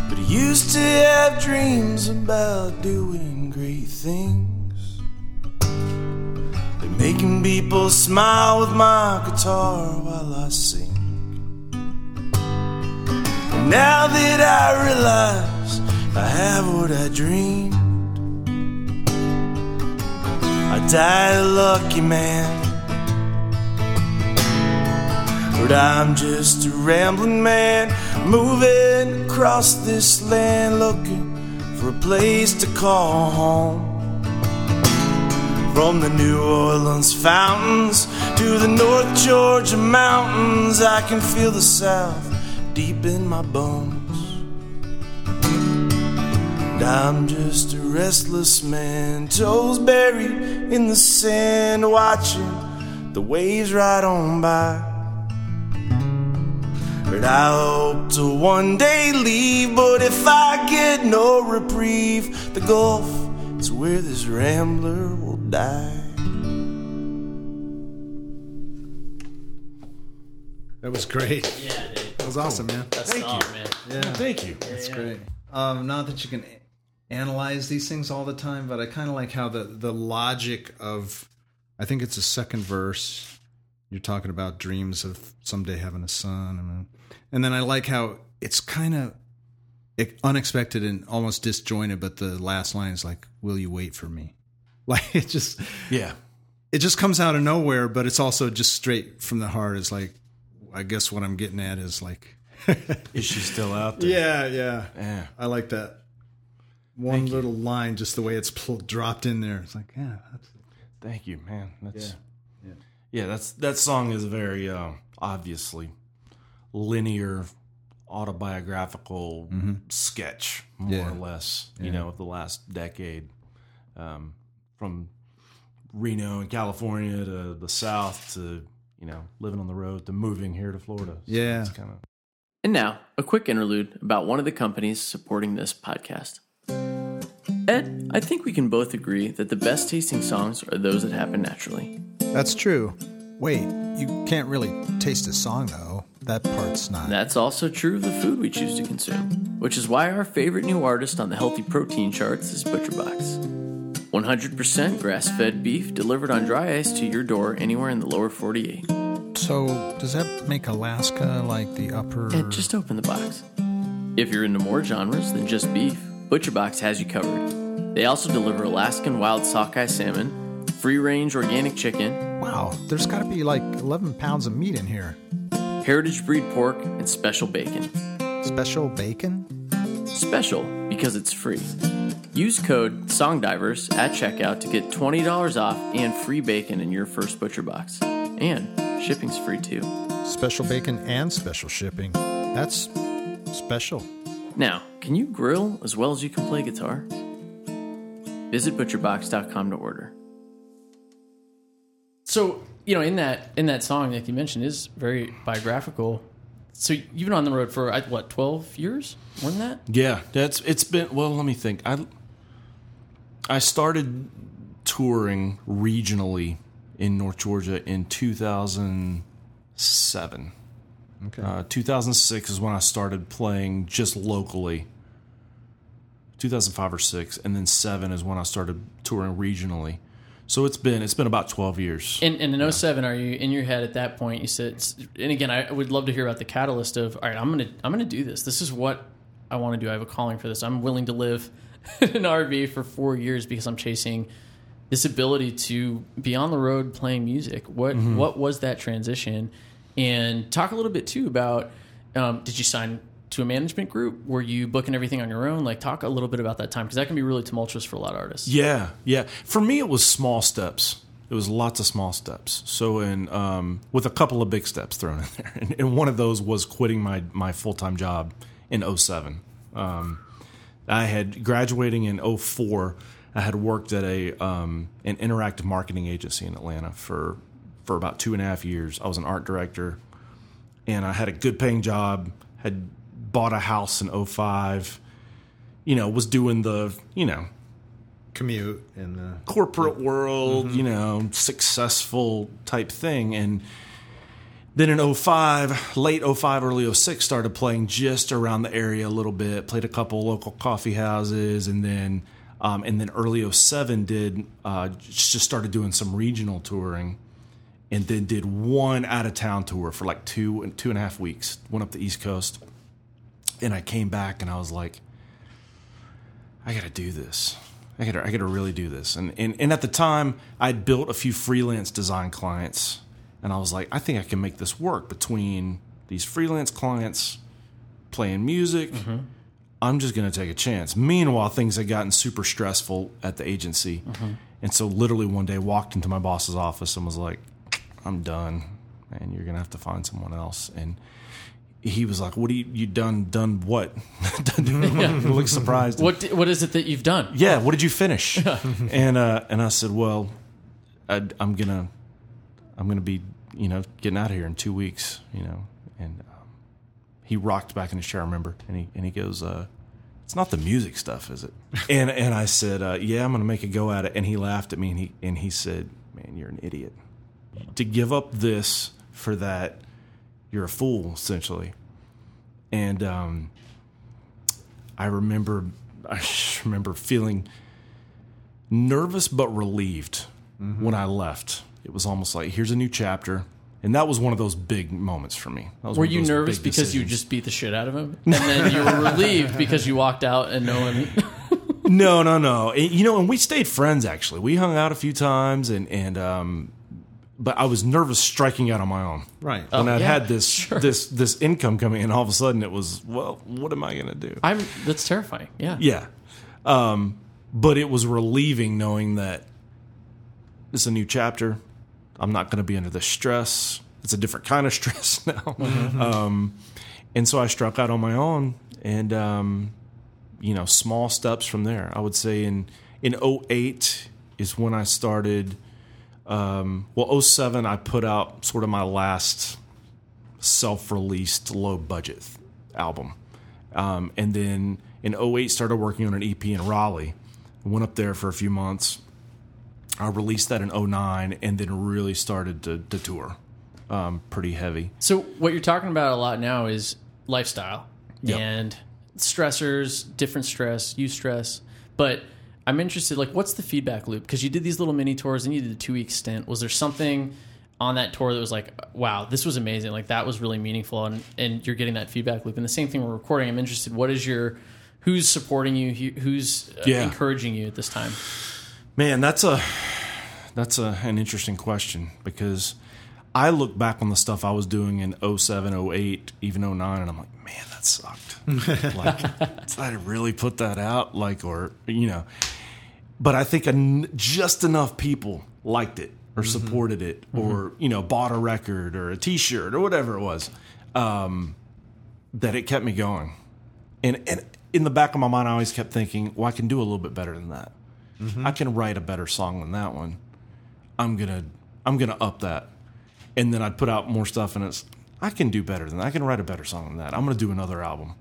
But I used to have dreams about doing things. Like making people smile with my guitar while I sing. And Now that I realize I have what I dreamed, I die a lucky man. But I'm just a rambling man moving across this land looking for a place to call home. From the New Orleans fountains to the North Georgia mountains, I can feel the South deep in my bones. And I'm just a restless man, toes buried in the sand, watching the waves ride on by. But I hope to one day leave. But if I get no reprieve, the Gulf is where this rambler will die. That was great. Yeah, dude. That was awesome, man. That's Thank song, you. man. Yeah, Thank you. that's great. Um, not that you can analyze these things all the time, but I kind of like how the the logic of, I think it's a second verse. You're talking about dreams of someday having a son, and and then I like how it's kind of unexpected and almost disjointed, but the last line is like, "Will you wait for me?" Like it just Yeah. it just comes out of nowhere, but it's also just straight from the heart. It's like, I guess what I'm getting at is like, Is she still out there? yeah, yeah, Yeah. I like that one little line, just the way it's pl- dropped in there. It's like, yeah, that's, Thank you, man. That's yeah. that's that song is very uh, obviously linear, autobiographical sketch, more Yeah. or less. You know, of the last decade, um, from Reno in California to the South to you know living on the road to moving here to Florida. So Yeah. it's kind of And now, a quick interlude about one of the companies supporting this podcast. Ed, I think we can both agree that the best tasting songs are those that happen naturally. That's true. Wait, you can't really taste a song though. That part's not. That's also true of the food we choose to consume, which is why our favorite new artist on the healthy protein charts is ButcherBox. 100% grass fed beef delivered on dry ice to your door anywhere in the lower 48. So, does that make Alaska like the upper? Ed, just open the box. If you're into more genres than just beef, ButcherBox has you covered. They also deliver Alaskan wild sockeye salmon, free range organic chicken, Wow, there's got to be like 11 pounds of meat in here. Heritage breed pork, and special bacon. Special bacon? Special because it's free. Use code SONGDIVERS at checkout to get $20 off and free bacon in your first butcher box. And shipping's free too. Special bacon and special shipping. That's special. Now, can you grill as well as you can play guitar? Visit butcherbox.com to order. So, you know, in that in that song that you mentioned is very biographical. So you've been on the road for what, 12 years? More than that? Yeah, that's it's been well, let me think. I I started touring regionally in North Georgia in 2007. okay. Uh, 2006 is when I started playing just locally. 2005 or 6 and then 7 is when I started touring regionally. So it's been it's been about 12 years. And, and in 07, are you in your head at that point? You said, and again, I would love to hear about the catalyst of, all right, I'm gonna I'm gonna do this. This is what I want to do. I have a calling for this. I'm willing to live in an RV for four years because I'm chasing this ability to be on the road playing music. What what was that transition? And talk a little bit too about um, did you sign to a management group? Were you booking everything on your own? Like talk a little bit about that time because that can be really tumultuous for a lot of artists. Yeah, yeah. For me, it was small steps. It was lots of small steps. So, in um, with a couple of big steps thrown in there, and, and one of those was quitting my my full time job in 07. Um, I had graduating in 04. I had worked at a um, an interactive marketing agency in Atlanta for for about two and a half years. I was an art director, and I had a good paying job. Had bought a house in 05. You know, was doing the you know Commute and the corporate world, you know, successful type thing. And then in 05, late 05, early 06, started playing just around the area a little bit, played a couple local coffee houses, and then um, and then early 07 did uh, just started doing some regional touring. And then did one out of town tour for like two and two and a half weeks. Went up the East Coast, and I came back and I was like, I got to do this. I got to I got to really do this. And, and and at the time, I'd built a few freelance design clients, and I was like, I think I can make this work between these freelance clients playing music. Mm-hmm. I'm just to take a chance. Meanwhile, things had gotten super stressful at the agency. Mm-hmm. And so, literally, one day, walked into my boss's office and was like, I'm done, and you're to have to find someone else. And he was like, What do you, you done? Done what? he looked surprised. What what is it that you've done? Yeah, what did you finish? and uh, and I said, Well, I, I'm going to, I'm to be, you know, getting out of here in two weeks, you know. And um, he rocked back in his chair, I remember, and he and he goes, uh, "It's not the music stuff, is it?" and and I said, uh, "Yeah, I'm going to make a go at it." And he laughed at me, and he and he said, "Man, you're an idiot. To give up this for that, you're a fool, essentially." And um, I remember, I remember feeling nervous but relieved when I left. It was almost like, "Here's a new chapter." And that was one of those big moments for me. That was Were you nervous because you just beat the shit out of him, and then you were relieved because you walked out and no one? No, no, no. And, you know, and we stayed friends. Actually, we hung out a few times, and and um, but I was nervous striking out on my own. Right. When I'd yeah, had this this this income coming in, all of a sudden it was, well, what am I going to do? I'm. That's terrifying. Yeah. yeah, um, but it was relieving knowing that it's a new chapter. I'm not going to be under the stress. It's a different kind of stress now. Um, and so I struck out on my own, and um, you know, small steps from there. I would say in in 08 is when I started. Um, well, 07 I put out sort of my last self-released low budget album, um, and then in 08 started working on an EP in Raleigh. Went up there for a few months. I released that in 09 and then really started to, to tour um, pretty heavy. So what you're talking about a lot now is lifestyle Yep. and stressors, different stress, you stress. But I'm interested, like, what's the feedback loop? Because you did these little mini tours and you did a two week stint. Was there something on that tour that was like, wow, this was amazing? Like that was really meaningful, and and you're getting that feedback loop. And the same thing we're recording. I'm interested. What is your Who's supporting you? Who's uh, Yeah. encouraging you at this time? Man, that's a that's a, an interesting question because I look back on the stuff I was doing in 07, 08, even 09, and I'm like, man, that sucked. like, did I really put that out? Like, or you know, but I think en- just enough people liked it or supported it or you know bought a record or a T-shirt or whatever it was um, that it kept me going. And and in the back of my mind, I always kept thinking, well, I can do a little bit better than that. I can write a better song than that one. I'm gonna I'm gonna up that, and then I'd put out more stuff, and it's I can do better than that. I can write a better song than that. I'm gonna do another album,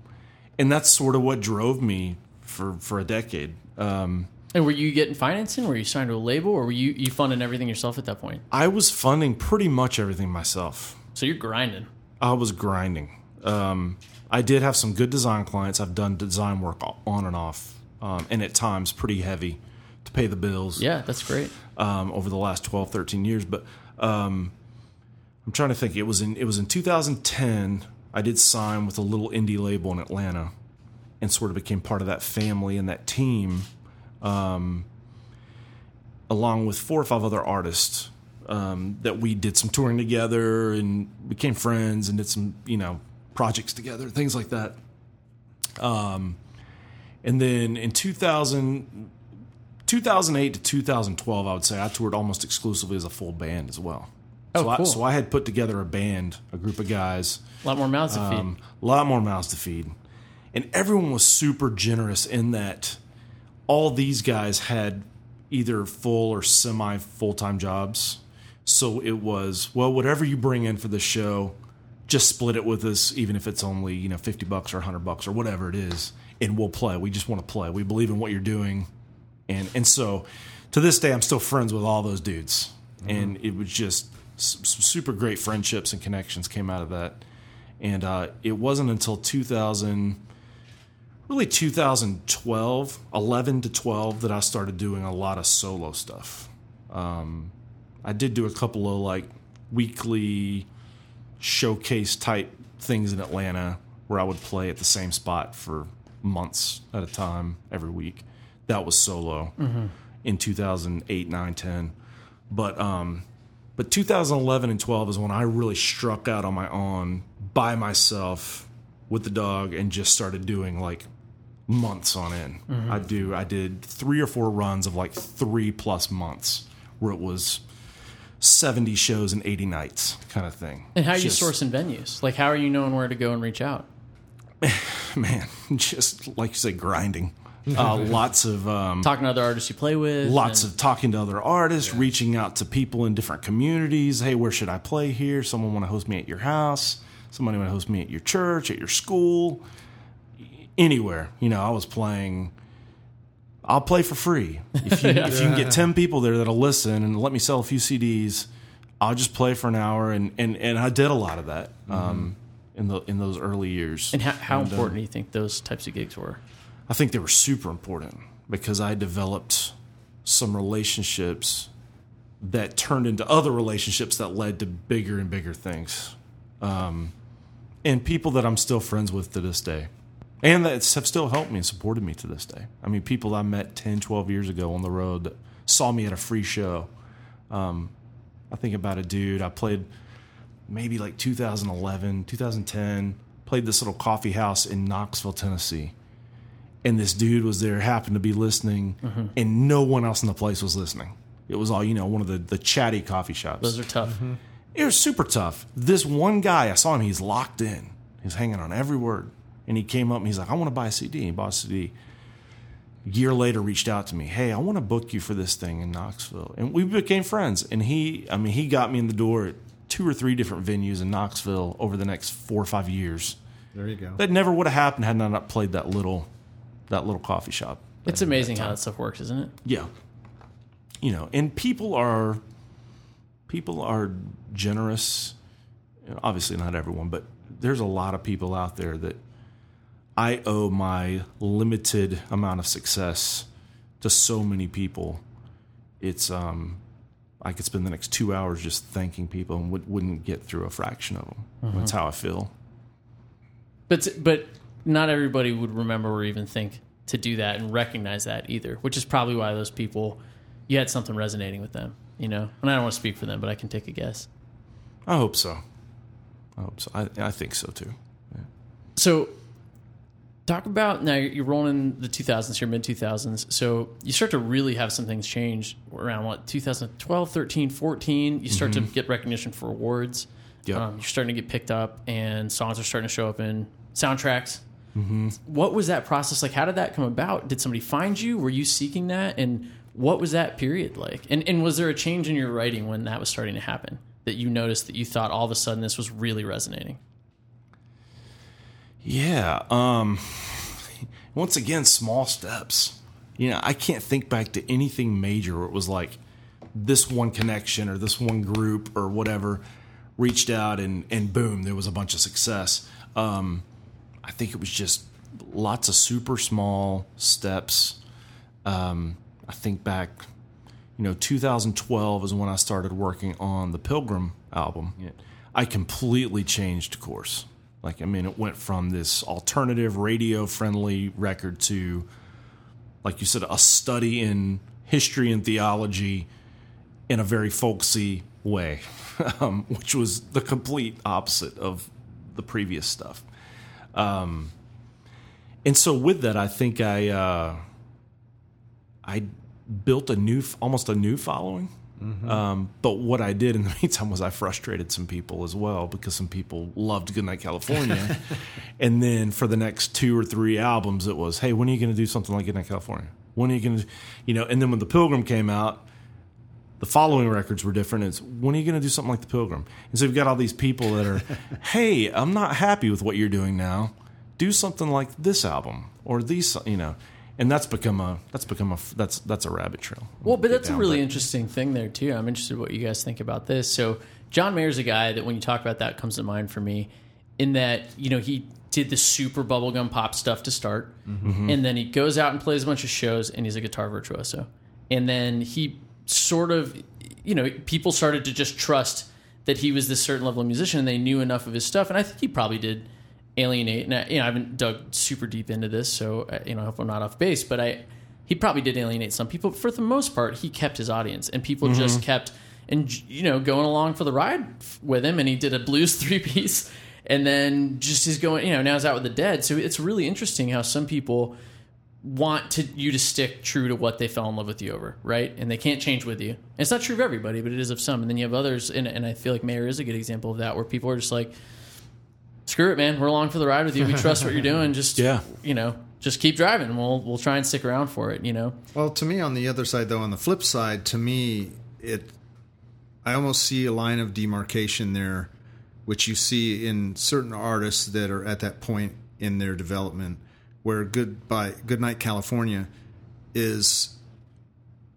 and that's sort of what drove me for for a decade. Um, And were you getting financing? Were you signed to a label, or were you you funding everything yourself at that point? I was funding pretty much everything myself. So you're grinding. I was grinding. Um, I did have some good design clients. I've done design work on and off, um, and at times pretty heavy to pay the bills. Yeah, that's great. um, over the last 12, 13 years. But um, I'm trying to think. It was in it was in 2010. I did sign with a little indie label in Atlanta, and sort of became part of that family and that team, um, along with four or five other artists um, that we did some touring together and became friends and did some you know projects together, things like that. Um, and then in 2000. 2008 to 2012, I would say I toured almost exclusively as a full band as well. Oh, so, I, cool. so I had put together a band, a group of guys, A lot more mouths to feed. um, a lot more mouths to feed, and everyone was super generous in that all these guys had either full or semi full time jobs. So it was well, whatever you bring in for the show, just split it with us, even if it's only you know fifty bucks or hundred bucks or whatever it is, and we'll play. We just want to play. We believe in what you're doing, and and so to this day, I'm still friends with all those dudes, and it was just some super great friendships and connections came out of that. And uh, it wasn't until 2000, really 2012, 11 to 12, that I started doing a lot of solo stuff. Um, I did do a couple of like weekly showcase type things in Atlanta where I would play at the same spot for months at a time every week. That was solo in 2008, 9, 10. But um, but 2011 and 12 is when I really struck out on my own by myself with the dog and just started doing like months on end. I do I did 3 or 4 runs of like 3 plus months where it was 70 shows and 80 nights kind of thing. And how are you Just- sourcing venues? Like, how are you knowing where to go and reach out? man, just like you say grinding. Uh, lots of um, Talking to other artists you play with. lots and- of talking to other artists, reaching out to people in different communities. Hey, where should I play here? Someone want to host me at your house? Somebody want to host me at your church, at your school, anywhere. You know, I was playing. I'll play for free if you if you can get ten people there that'll listen and let me sell a few CDs. I'll just play for an hour, and and, and I did a lot of that um, in the in those early years. And how, how And, uh, important do you think those types of gigs were? I think they were super important because I developed some relationships that turned into other relationships that led to bigger and bigger things. Um, and people that I'm still friends with to this day. And that have still helped me and supported me to this day. I mean, people I met 10, 12 years ago on the road that saw me at a free show. Um, I think about a dude I played maybe like 2011, 2010, played this little coffee house in Knoxville, Tennessee and this dude was there, happened to be listening, and no one else in the place was listening. It was all you know, one of the the chatty coffee shops. Those are tough. it was super tough. This one guy, I saw him. He's locked in. He's hanging on every word, and he came up and he's like, "I want to buy a CD." He bought a CD. A year later, reached out to me. Hey, I want to book you for this thing in Knoxville, and we became friends. And he, I mean, he got me in the door at two or three different venues in Knoxville over the next four or five years. There you go. That never would have happened had I not played that little, that little coffee shop. It's amazing how that stuff works, isn't it? Yeah. You know, and people are people are generous. Obviously not everyone, but there's a lot of people out there that I owe my limited amount of success to so many people. It's um I could spend the next 2 hours just thanking people and would, wouldn't get through a fraction of them. That's how I feel. But but not everybody would remember or even think to do that and recognize that either, which is probably why those people you had something resonating with them, you know. And I don't want to speak for them, but I can take a guess. I hope so. I hope so. I, I think so too. So, talk about now you're rolling in the 2000s, your mid 2000s. So, you start to really have some things change around what 2012, 13, 14. You start to get recognition for awards. Yep. Um, you're starting to get picked up, and songs are starting to show up in soundtracks. What was that process like? How did that come about? Did somebody find you? Were you seeking that? And what was that period like? And, and was there a change in your writing when that was starting to happen? That you noticed that you thought all of a sudden this was really resonating? Yeah. Um, once again, small steps. You know, I can't think back to anything major where it was like this one connection or this one group or whatever reached out and, and boom, there was a bunch of success. Um, I think it was just lots of super small steps. Um, I think back, you know, 2012 is when I started working on the Pilgrim album. I completely changed course. Like, I mean, it went from this alternative radio friendly record to, like you said, a study in history and theology in a very folksy way, um, which was the complete opposite of the previous stuff. Um, and so with that, I think I uh, I built a new, almost a new following. Um, but what I did in the meantime was I frustrated some people as well because some people loved Goodnight California, and then for the next two or three albums, it was, hey, when are you going to do something like Goodnight California? When are you going to, you know? And then when the Pilgrim came out, the following records were different. It's when are you going to do something like the Pilgrim? And so you've got all these people that are, hey, I'm not happy with what you're doing now. Do something like this album or these, you know. And that's become a that's become a that's that's a rabbit trail. Well, but that's a really interesting thing there too. I'm interested what you guys think about this. So John Mayer's a guy that when you talk about that comes to mind for me, in that you know he did the super bubblegum pop stuff to start, mm-hmm. and then he goes out and plays a bunch of shows, and he's a guitar virtuoso, and then he sort of you know people started to just trust that he was this certain level of musician, and they knew enough of his stuff, and I think he probably did alienate. And I, you know, I haven't dug super deep into this, so uh, you know, I hope I'm not off base. But I, he probably did alienate some people. But for the most part, he kept his audience, and people just kept and you know going along for the ride with him. And he did a blues three piece, and then just is going. You know, now he's out with the dead. So it's really interesting how some people want to you to stick true to what they fell in love with you over, right? And they can't change with you. And it's not true of everybody, but it is of some. And then you have others, and, and I feel like Mayer is a good example of that, where people are just like, "Screw it, man, we're along for the ride with you. We trust what you're doing. Just Yeah. you know, just keep driving. We'll we'll try and stick around for it. You know, Well, to me, on the other side, though, on the flip side, to me, it, I almost see a line of demarcation there, which you see in certain artists that are at that point in their development, where Goodbye, Goodnight California, is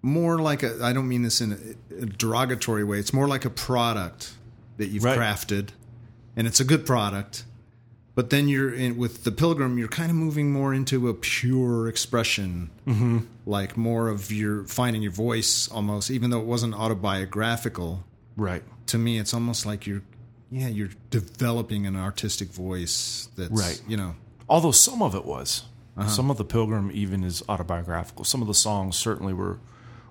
more like a. I don't mean this in a, a derogatory way. It's more like a product that you've Right. crafted, and it's a good product. But then you're in with the pilgrim, you're kind of moving more into a pure expression, Mm-hmm. like more of your finding your voice almost, even though it wasn't autobiographical. Right. To me, it's almost like you're, yeah, you're developing an artistic voice that's, Right. you know, Although some of it was. Some of the Pilgrim even is autobiographical. Some of the songs certainly were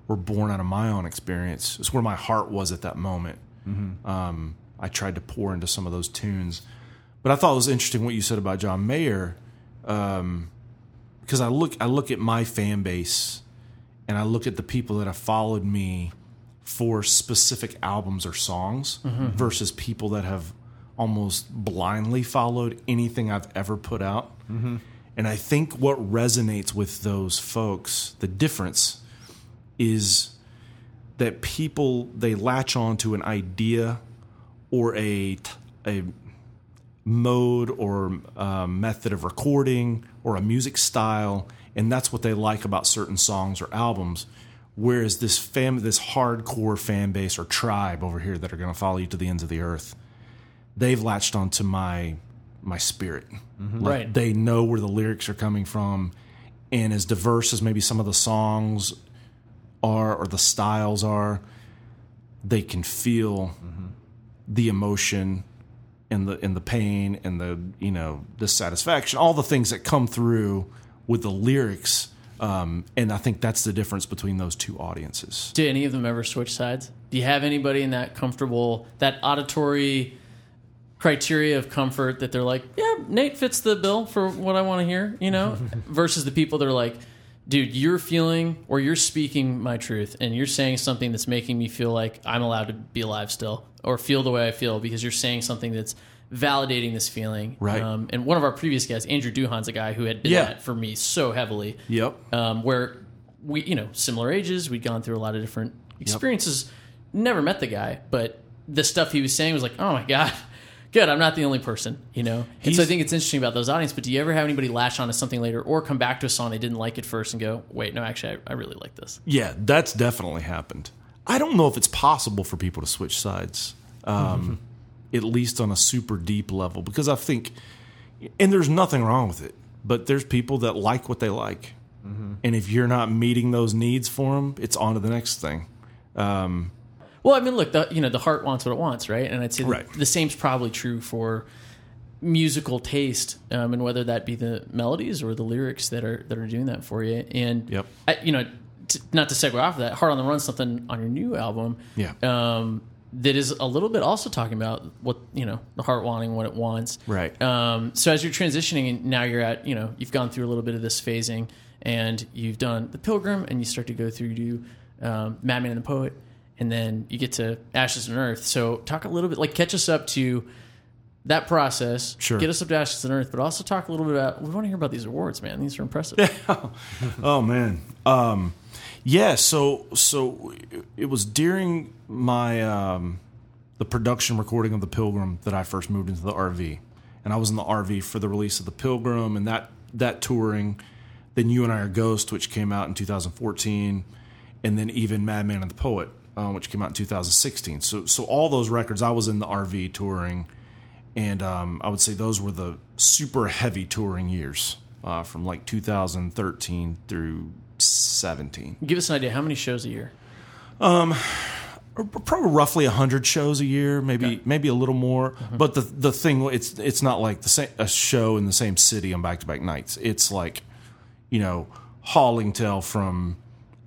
were born out of my own experience. It's where my heart was at that moment. Um, I tried to pour into some of those tunes, but I thought it was interesting what you said about John Mayer, um, because I look I look at my fan base, and I look at the people that have followed me for specific albums or songs versus people that have almost blindly followed anything I've ever put out. And I think what resonates with those folks, the difference is that people they latch on to an idea or a a mode or um, method of recording or a music style, and that's what they like about certain songs or albums. Whereas this fam, this hardcore fan base or tribe over here that are going to follow you to the ends of the earth, they've latched onto my my spirit. Like, Right. They know where the lyrics are coming from, and as diverse as maybe some of the songs are or the styles are, they can feel the emotion and the and the pain and the you know dissatisfaction, all the things that come through with the lyrics. Um, and I think that's the difference between those two audiences. do any of them ever switch sides? Do you have anybody in that comfortable that auditory criteria of comfort that they're like, yeah, Nate fits the bill for what I want to hear, you know, versus the people that are like, dude, you're feeling or you're speaking my truth and you're saying something that's making me feel like I'm allowed to be alive still or feel the way I feel because you're saying something that's validating this feeling. Right. Um, and one of our previous guests, Andrew Duhon's a guy who had been Yeah. that for me so heavily Yep. um, where we, you know, similar ages, we'd gone through a lot of different experiences. Never met the guy, but the stuff he was saying was like, oh my god, good, I'm not the only person, you know. And so I think it's interesting about those audiences. But do you ever have anybody lash on to something later, or come back to a song they didn't like at first and go, wait, no, actually, I, I really like this. Yeah, that's definitely happened. I don't know if it's possible for people to switch sides, um, at least on a super deep level, because I think, and there's nothing wrong with it, but there's people that like what they like. And if you're not meeting those needs for them, it's on to the next thing. Um, Well, I mean, look, the, you know, the heart wants what it wants, right? And I'd say Right. the same's probably true for musical taste, um, and whether that be the melodies or the lyrics that are that are doing that for you. And Yep. I, you know, t- not to segue off of that, Hard on the Run" something on your new album, Yeah. um, that is a little bit also talking about what you know, the heart wanting what it wants, Right. Um, so as you're transitioning, and now you're at, you know, you've gone through a little bit of this phasing, and you've done the Pilgrim, and you start to go through to um, Madman and the Poet, and then you get to Ashes and Earth. So talk a little bit, like catch us up to that process. Sure. Get us up to Ashes and Earth, but also talk a little bit about. We want to hear about these awards, man. These are impressive. Oh man. Um, yeah. So so it was during my um, the production recording of the Pilgrim that I first moved into the RV, and I was in the RV for the release of the Pilgrim and that that touring. Then you and I are Ghost, which came out in 2014, and then even Madman and the Poet, uh, which came out in 2016. So so all those records, I was in the RV touring, and um, I would say those were the super heavy touring years uh, from like 2013 through 17. Give us an idea. How many shows a year? Um, probably roughly hundred shows a year, maybe maybe a little more. But the the thing it's it's not like the same a show in the same city on back to back nights. It's like you know hauling tail from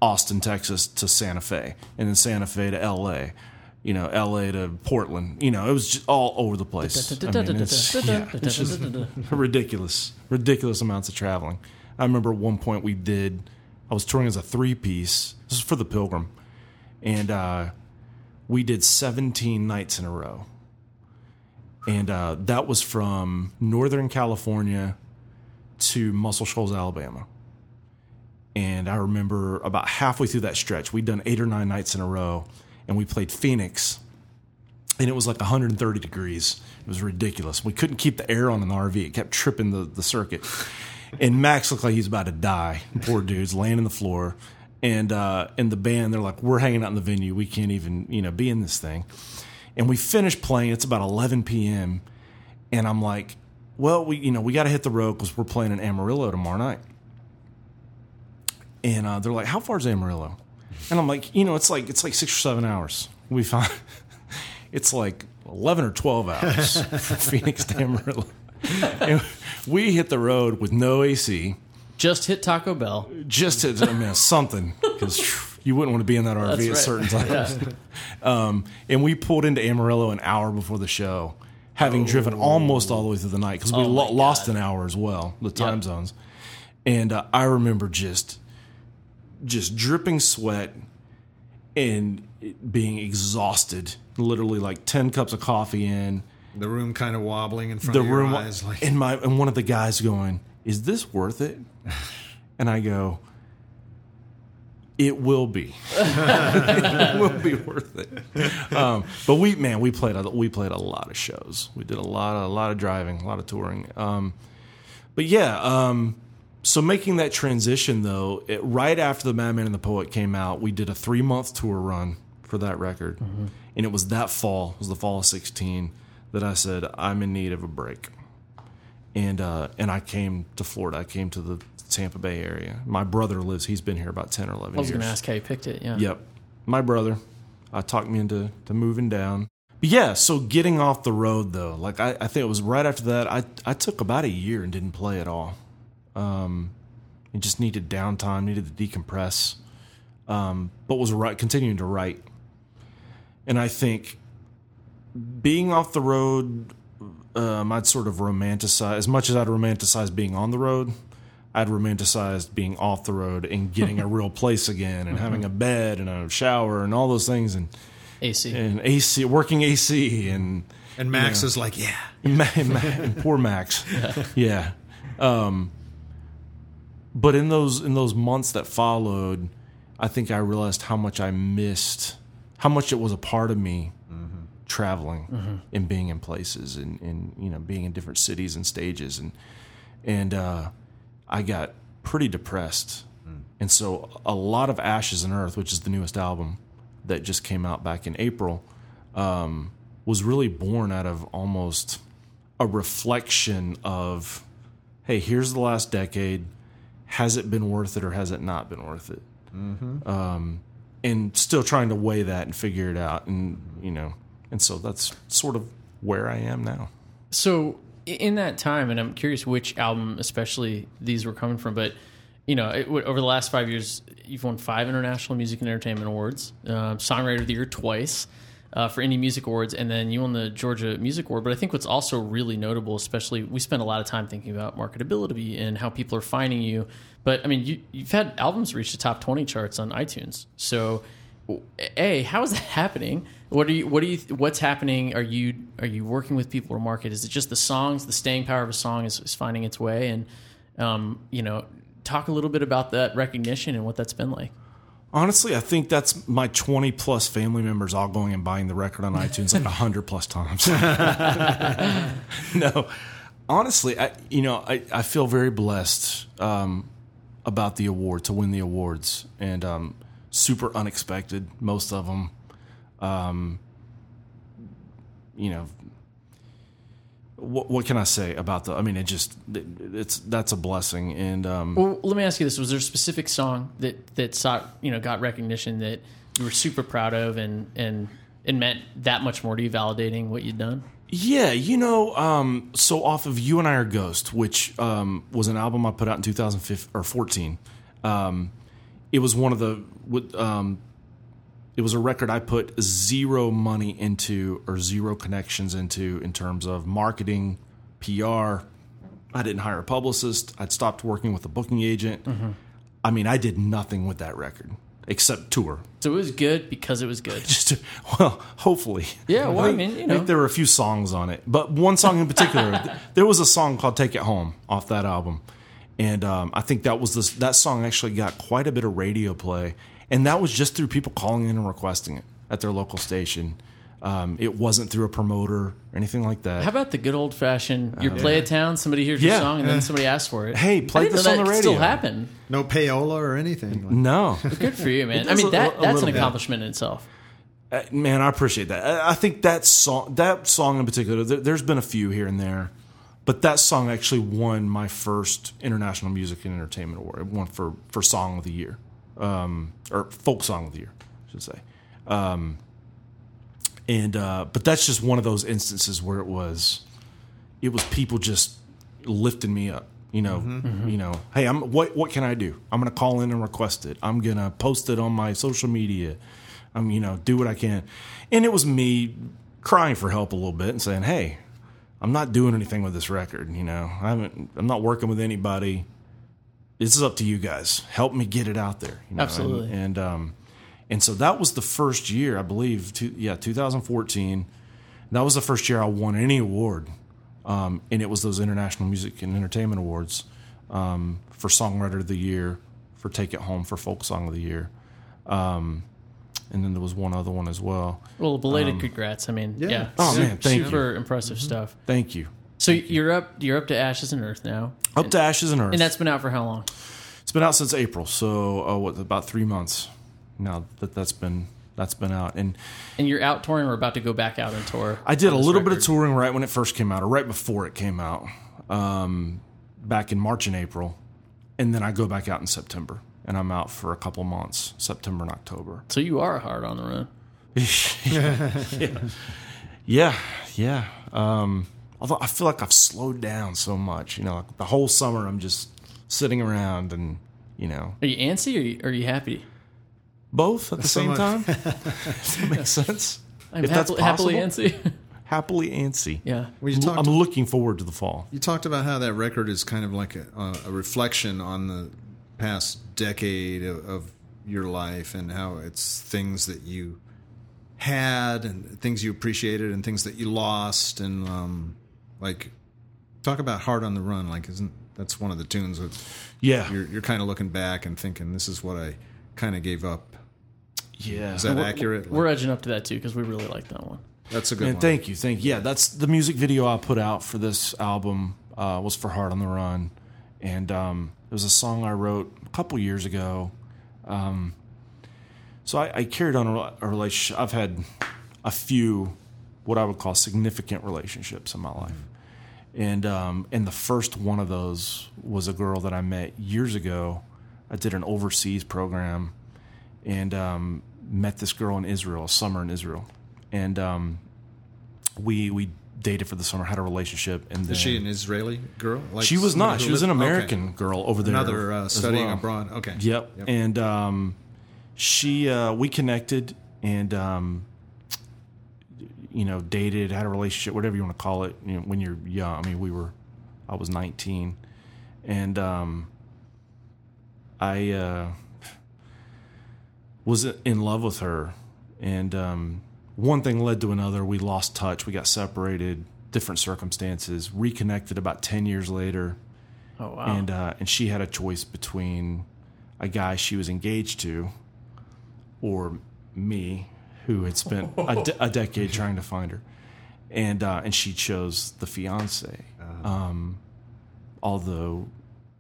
Austin, Texas to Santa Fe, and then Santa Fe to L.A. You know, L.A. to Portland. You know, it was just all over the place. I mean, it's, yeah, it's ridiculous, ridiculous amounts of traveling. I remember at one point we did. I was touring as a three piece. This is for the Pilgrim, and uh, we did 17 nights in a row. And uh, that was from Northern California to Muscle Shoals, Alabama. And I remember about halfway through that stretch, we'd done eight or nine nights in a row, and we played Phoenix, and it was like 130 degrees. It was ridiculous. We couldn't keep the air on in the RV; it kept tripping the, the circuit. And Max looked like he's about to die. Poor dude's laying on the floor, and uh, and the band they're like, "We're hanging out in the venue. We can't even you know be in this thing." And we finished playing. It's about 11 p.m. And I'm like, "Well, we you know we got to hit the road because we're playing in Amarillo tomorrow night." And uh, they're like, "How far is Amarillo?" And I'm like, "You know, it's like it's like six or seven hours." We find it's like eleven or twelve hours from Phoenix to Amarillo. And we hit the road with no AC, Just hit Taco Bell. just to I mean something because you wouldn't want to be in that RV That's at right. certain times. um, and we pulled into Amarillo an hour before the show, having driven almost all the way through the night because we Oh lo- lost an hour as well, the time Yep. zones. And uh, I remember just just dripping sweat and being exhausted, literally like ten cups of coffee in The room kind of wobbling in front the of your room eyes, like and my and one of the guys going, "Is this worth it?" And I go, "It will be. it will be worth it." Um, but we, man, we played a, we played a lot of shows. We did a lot of a lot of driving, a lot of touring. Um, but yeah, um, so making that transition though, it, right after the Madman and the Poet came out, we did a three month tour run for that record, and it was that fall, it was the fall of sixteen, that I said I'm in need of a break, and uh, and I came to Florida. I came to the Tampa Bay area. My brother lives; he's been here about ten or eleven I was going to ask how you picked it. Yeah. Yep. My brother uh, talked me into to moving down. But yeah, so getting off the road though, like I, I think it was right after that, I, I took about a year and didn't play at all. Um, and just needed downtime, needed to decompress. Um, but was right, continuing to write. And I think being off the road, um, I'd sort of romanticize as much as I'd romanticize being on the road. I'd romanticized being off the road and getting a real place again and having a bed and a shower and all those things and AC. and AC working AC and and Max is like, yeah, Ma- Ma- and poor Max. Yeah. Um, but in those in those months that followed, I think I realized how much I missed, how much it was a part of me traveling and being in places and, and you know being in different cities and stages and and uh, I got pretty depressed. And so a lot of Ashes and Earth, which is the newest album that just came out back in April, um, was really born out of almost a reflection of, hey, here's the last decade. Has it been worth it or has it not been worth it? Um, and still trying to weigh that and figure it out. And, you know, and so that's sort of where I am now. So in that time, and I'm curious which album, especially these were coming from, but you know, it, over the last five years, you've won five international music and entertainment awards, uh, songwriter of the year twice. Uh, for indie music awards, and then you won the Georgia Music Award. But I think what's also really notable, especially we spend a lot of time thinking about marketability and how people are finding you. But I mean, you, you've had albums reach the top twenty charts on iTunes. So, a how is that happening? What are you? What do you? What's happening? Are you are you working with people to market? Is it just the songs? The staying power of a song is, is finding its way, and um, you know, talk a little bit about that recognition and what that's been like. Honestly, I think that's my 20 plus family members all going and buying the record on iTunes like 100 plus times. no, honestly, I, you know, I, I feel very blessed um, about the award, to win the awards, and um, super unexpected, most of them. Um, you know, what, what can I say about the? I mean, it just it, it's that's a blessing, and um, Well, let me ask you this: Was there a specific song that that sought you know got recognition that you were super proud of, and and it meant that much more to you, validating what you'd done. Yeah, you know, um, so off of "You and I Are Ghost," which um, was an album I put out in 2015 or 14. Um, it was one of the with, um, it was a record I put zero money into or zero connections into in terms of marketing, PR. I didn't hire a publicist. I'd stopped working with a booking agent. I mean, I did nothing with that record except tour. So it was good because it was good. Just well, hopefully. Yeah, well, I mean, you I know. think there were a few songs on it, but one song in particular, th- there was a song called "Take It Home" off that album, and um, I think that was this. That song actually got quite a bit of radio play, and that was just through people calling in and requesting it at their local station. Um, it wasn't through a promoter or anything like that. How about the good old fashioned? You play a town, somebody hears your Yeah. song, and then somebody asks for it. Hey, play I didn't this know on that the could Still radio. happen. No payola or anything. Like, no, Good for you, man. I is mean a- that a that's little an bit. accomplishment in itself. Uh, man, I appreciate that. I, I think that song, that song in particular, there, there's been a few here and there, but that song actually won my first International Music and Entertainment Award. It won for for Song of the Year, um, or Folk Song of the Year, I should say. Um, and uh, but that's just one of those instances where it was, it was people just lifting me up. You know, you know. Hey, I'm what? What can I do? I'm gonna call in and request it. I'm gonna post it on my social media. I'm, you know, do what I can. And it was me crying for help a little bit and saying, "Hey, I'm not doing anything with this record. You know, I haven't. I'm not working with anybody. This is up to you guys. Help me get it out there. You know? Absolutely. And, and um, and so that was the first year, I believe. To, yeah, 2014. That was the first year I won any award, um, and it was those International Music and Entertainment Awards um, for Songwriter of the Year, for Take It Home, for Folk Song of the Year. Um, and then there was one other one as well. Well, belated congrats. I mean, yeah. Oh, man, thank super impressive stuff. Thank you. So you're up you're up to Ashes and Earth now, Up to Ashes and Earth. and that's been out for how long? It's been out since April, so uh, what about three months now that that's been that's been out. And And you're out touring or about to go back out and tour? I did a little bit of touring right when it first came out, or right before it came out, um, back in March and April, and then I go back out in September, and I'm out for a couple months, September and October. So you are hard on the run. Yeah, yeah. Um, although I feel like I've slowed down so much, you know, like the whole summer I'm just sitting around and you know Are you antsy or are you, are you happy? both at the same much- time. Does that make sense? I'm If that's happily, happily antsy. Happily antsy. yeah. Well, you I'm talked, looking forward to the fall. you talked about how that record is kind of like a, a reflection on the past decade of, of your life and how it's things that you had and things you appreciated and things that you lost and um, like talk about hard on the run like isn't that's one of the tunes with Yeah, you're, you're kind of looking back and thinking this is what i kind of gave up yeah. is that accurate We're edging up to that too because we really like that one. that's a good Man, one thank you, thank you. Yeah, that's the music video I put out for this album uh, was for Hard on the Run, and um, it was a song I wrote a couple years ago. Um, so I, I carried on a, a relationship. I've had a few what I would call significant relationships in my life, and um, and the first one of those was a girl that I met years ago. I did an overseas program, and um, met this girl in Israel, a summer in Israel, and um, we we dated for the summer, had a relationship, and then is she an israeli girl like she was not. She was an lived- okay. American girl over there. another uh, studying well. abroad okay Yep. And um, she, uh, we connected and, um, you know, dated, had a relationship, whatever you want to call it. You know, when you're young. I mean, we were, I was 19, and um, I uh, was in love with her, and um, one thing led to another. We lost touch. We got separated. Different circumstances. Reconnected about 10 years later Oh wow. and uh, and she had a choice between a guy she was engaged to or me who had spent a, de- a decade trying to find her. And uh, and she chose the fiance. Um, although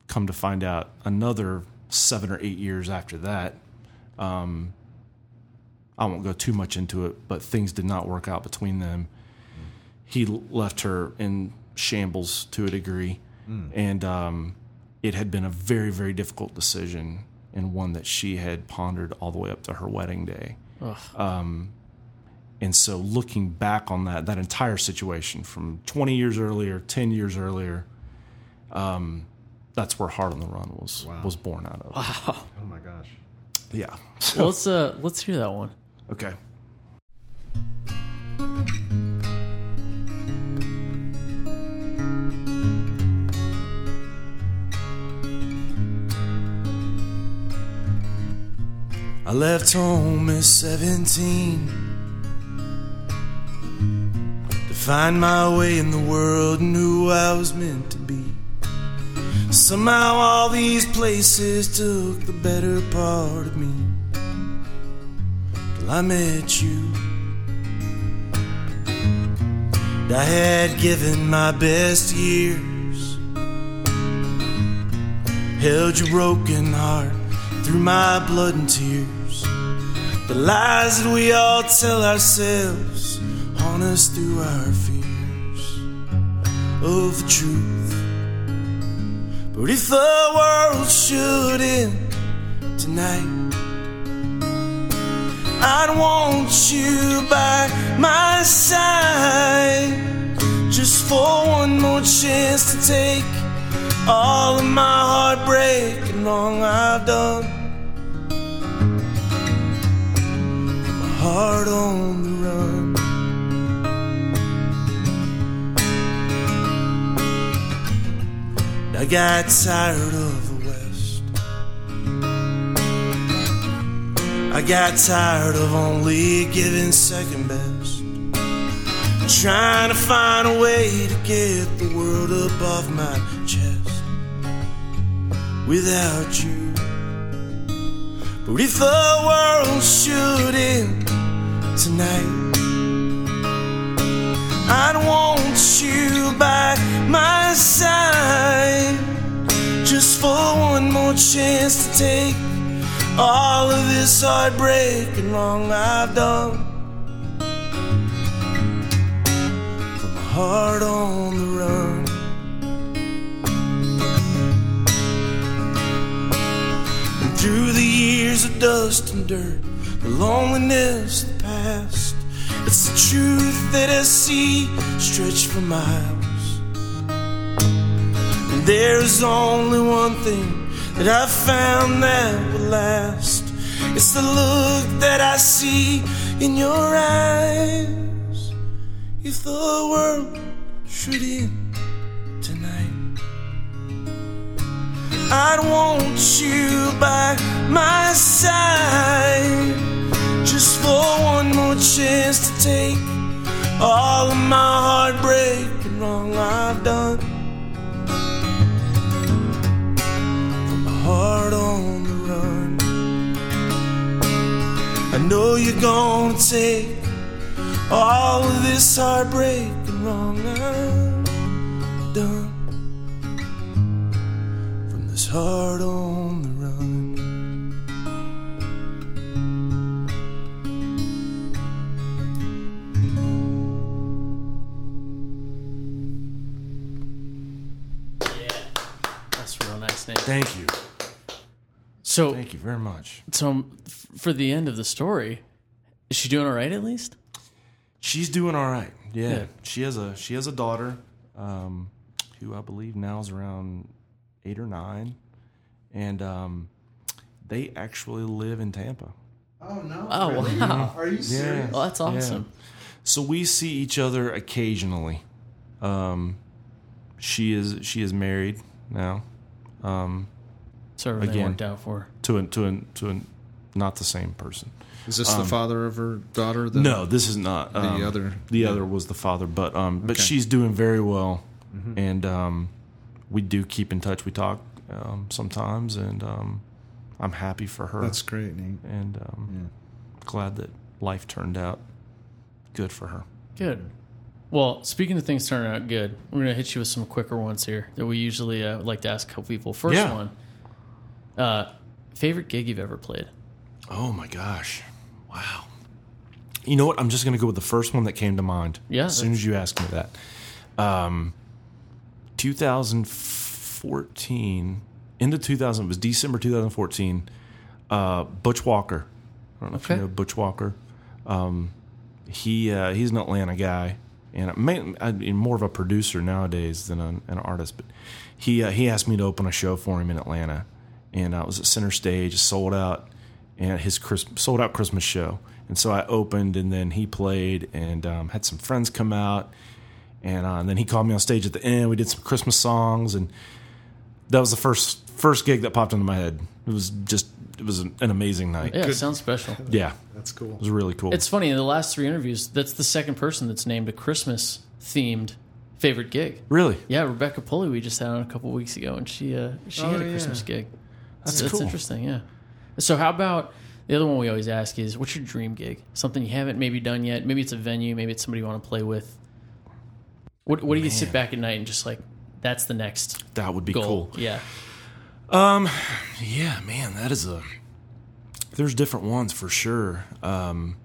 come to find out another seven or eight years after that um, I won't go too much into it but things did not work out between them. He l- left her in shambles to a degree. And um, it had been a very very difficult decision and one that she had pondered all the way up to her wedding day. Um, and so looking back on that that entire situation from 20 years earlier, 10 years earlier, um, that's where Heart on the Run was was born out of. Wow. Oh my gosh. Yeah. Well, let's uh, let's hear that one. Okay. I left home at 17 to find my way in the world and who I was meant to be. Somehow, all these places took the better part of me till I met you. And I had given my best years, held your broken heart through my blood and tears. The lies that we all tell ourselves haunt us through our fears of the truth. But if the world should end tonight, I'd want you by my side just for one more chance to take all of my heartbreak and wrong I've done. Heart on the run. I got tired of the West. I got tired of only giving second best. Trying to find a way to get the world off my chest without you. But if the world should end tonight, I'd want you by my side just for one more chance to take all of this heartbreak and wrong I've done. Heart on the run. And through the years of dust and dirt, the loneliness, past, it's the truth that I see stretched for miles. And there's only one thing that I've found that will last. It's the look that I see in your eyes. If the world should end tonight, I'd want you by my side just for one more chance to take all of my heartbreak and wrong I've done. Put my heart on the run. I know you're gonna take all of this heartbreak and wrong I've done. From this heart on a real nice name. Thank you. So, Thank you very much. so um, for the end of the story, is she doing all right at least? She's doing all right. Yeah. Yeah. She has a she has a daughter, um, who I believe now is around eight or nine, and um, they actually live in Tampa. Oh no! Oh wow! Are you Yeah. Well, that's awesome. So we see each other occasionally. Um, she is she is married now So everything Again. worked out for her. to a, to a, to a, not the same person. Is this the father of her daughter? The, No, this is not um, other- The other was the father, but um, but Okay. Mm-hmm. she's doing very well, and um, we do keep in touch. We talk um, sometimes, and um, I'm happy for her. That's great, Nate. and um, glad that life turned out good for her. Good. Well, speaking of things turning out good, we're gonna hit you with some quicker ones here that we usually uh, like to ask a couple people. First Yeah. one, uh, favorite gig you've ever played? Oh my gosh! Wow. You know what? I'm just going to go with the first one that came to mind. Yeah, As soon as you asked me that, um, 2014 into 2000. It was December 2014. Uh, Butch Walker. I don't know if Okay. you know Butch Walker. Um, he uh, he's an Atlanta guy, and may- I mean, more of a producer nowadays than an, an artist. But he uh, he asked me to open a show for him in Atlanta, and I was at Center Stage, sold out, and his sold out Christmas show. And so I opened, and then he played, and um, had some friends come out, and, uh, and then he called me on stage at the end. We did some Christmas songs, and that was the first first gig that popped into my head. It was just it was an, an amazing night. Yeah, it sounds special. Yeah, That's cool. it was really cool. It's funny in the last three interviews, that's the second person that's named a Christmas themed favorite gig. really Yeah, Rebecca Pulley we just had on a couple weeks ago, and she uh, she Oh, had a yeah. Christmas gig. That's that's cool. interesting. Yeah. So how about the other one we always ask is what's your dream gig? Something you haven't maybe done yet. Maybe it's a venue. Maybe it's somebody you want to play with. What What do you sit back at night and just like that's the next that would be goal? cool. Yeah. Yeah, man, that is a. There's different ones for sure. Um,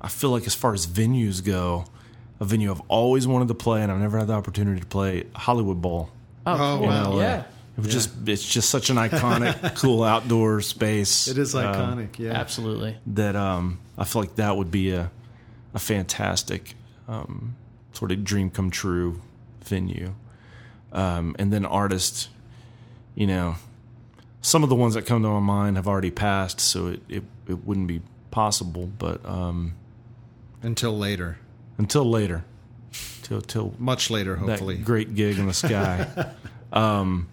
I feel like as far as venues go, a venue I've always wanted to play and I've never had the opportunity to play Hollywood Bowl. Oh, Oh, cool. wow. Yeah. It was just it's just such an iconic, cool outdoor space. It is um, iconic. yeah. Absolutely. that um, I feel like that would be a a fantastic um, sort of dream come true venue. Um, and then artists, you know, some of the ones that come to my mind have already passed, so it, it, it wouldn't be possible. But um, Until later. until later, till till Much later, hopefully. that great gig in the sky. um,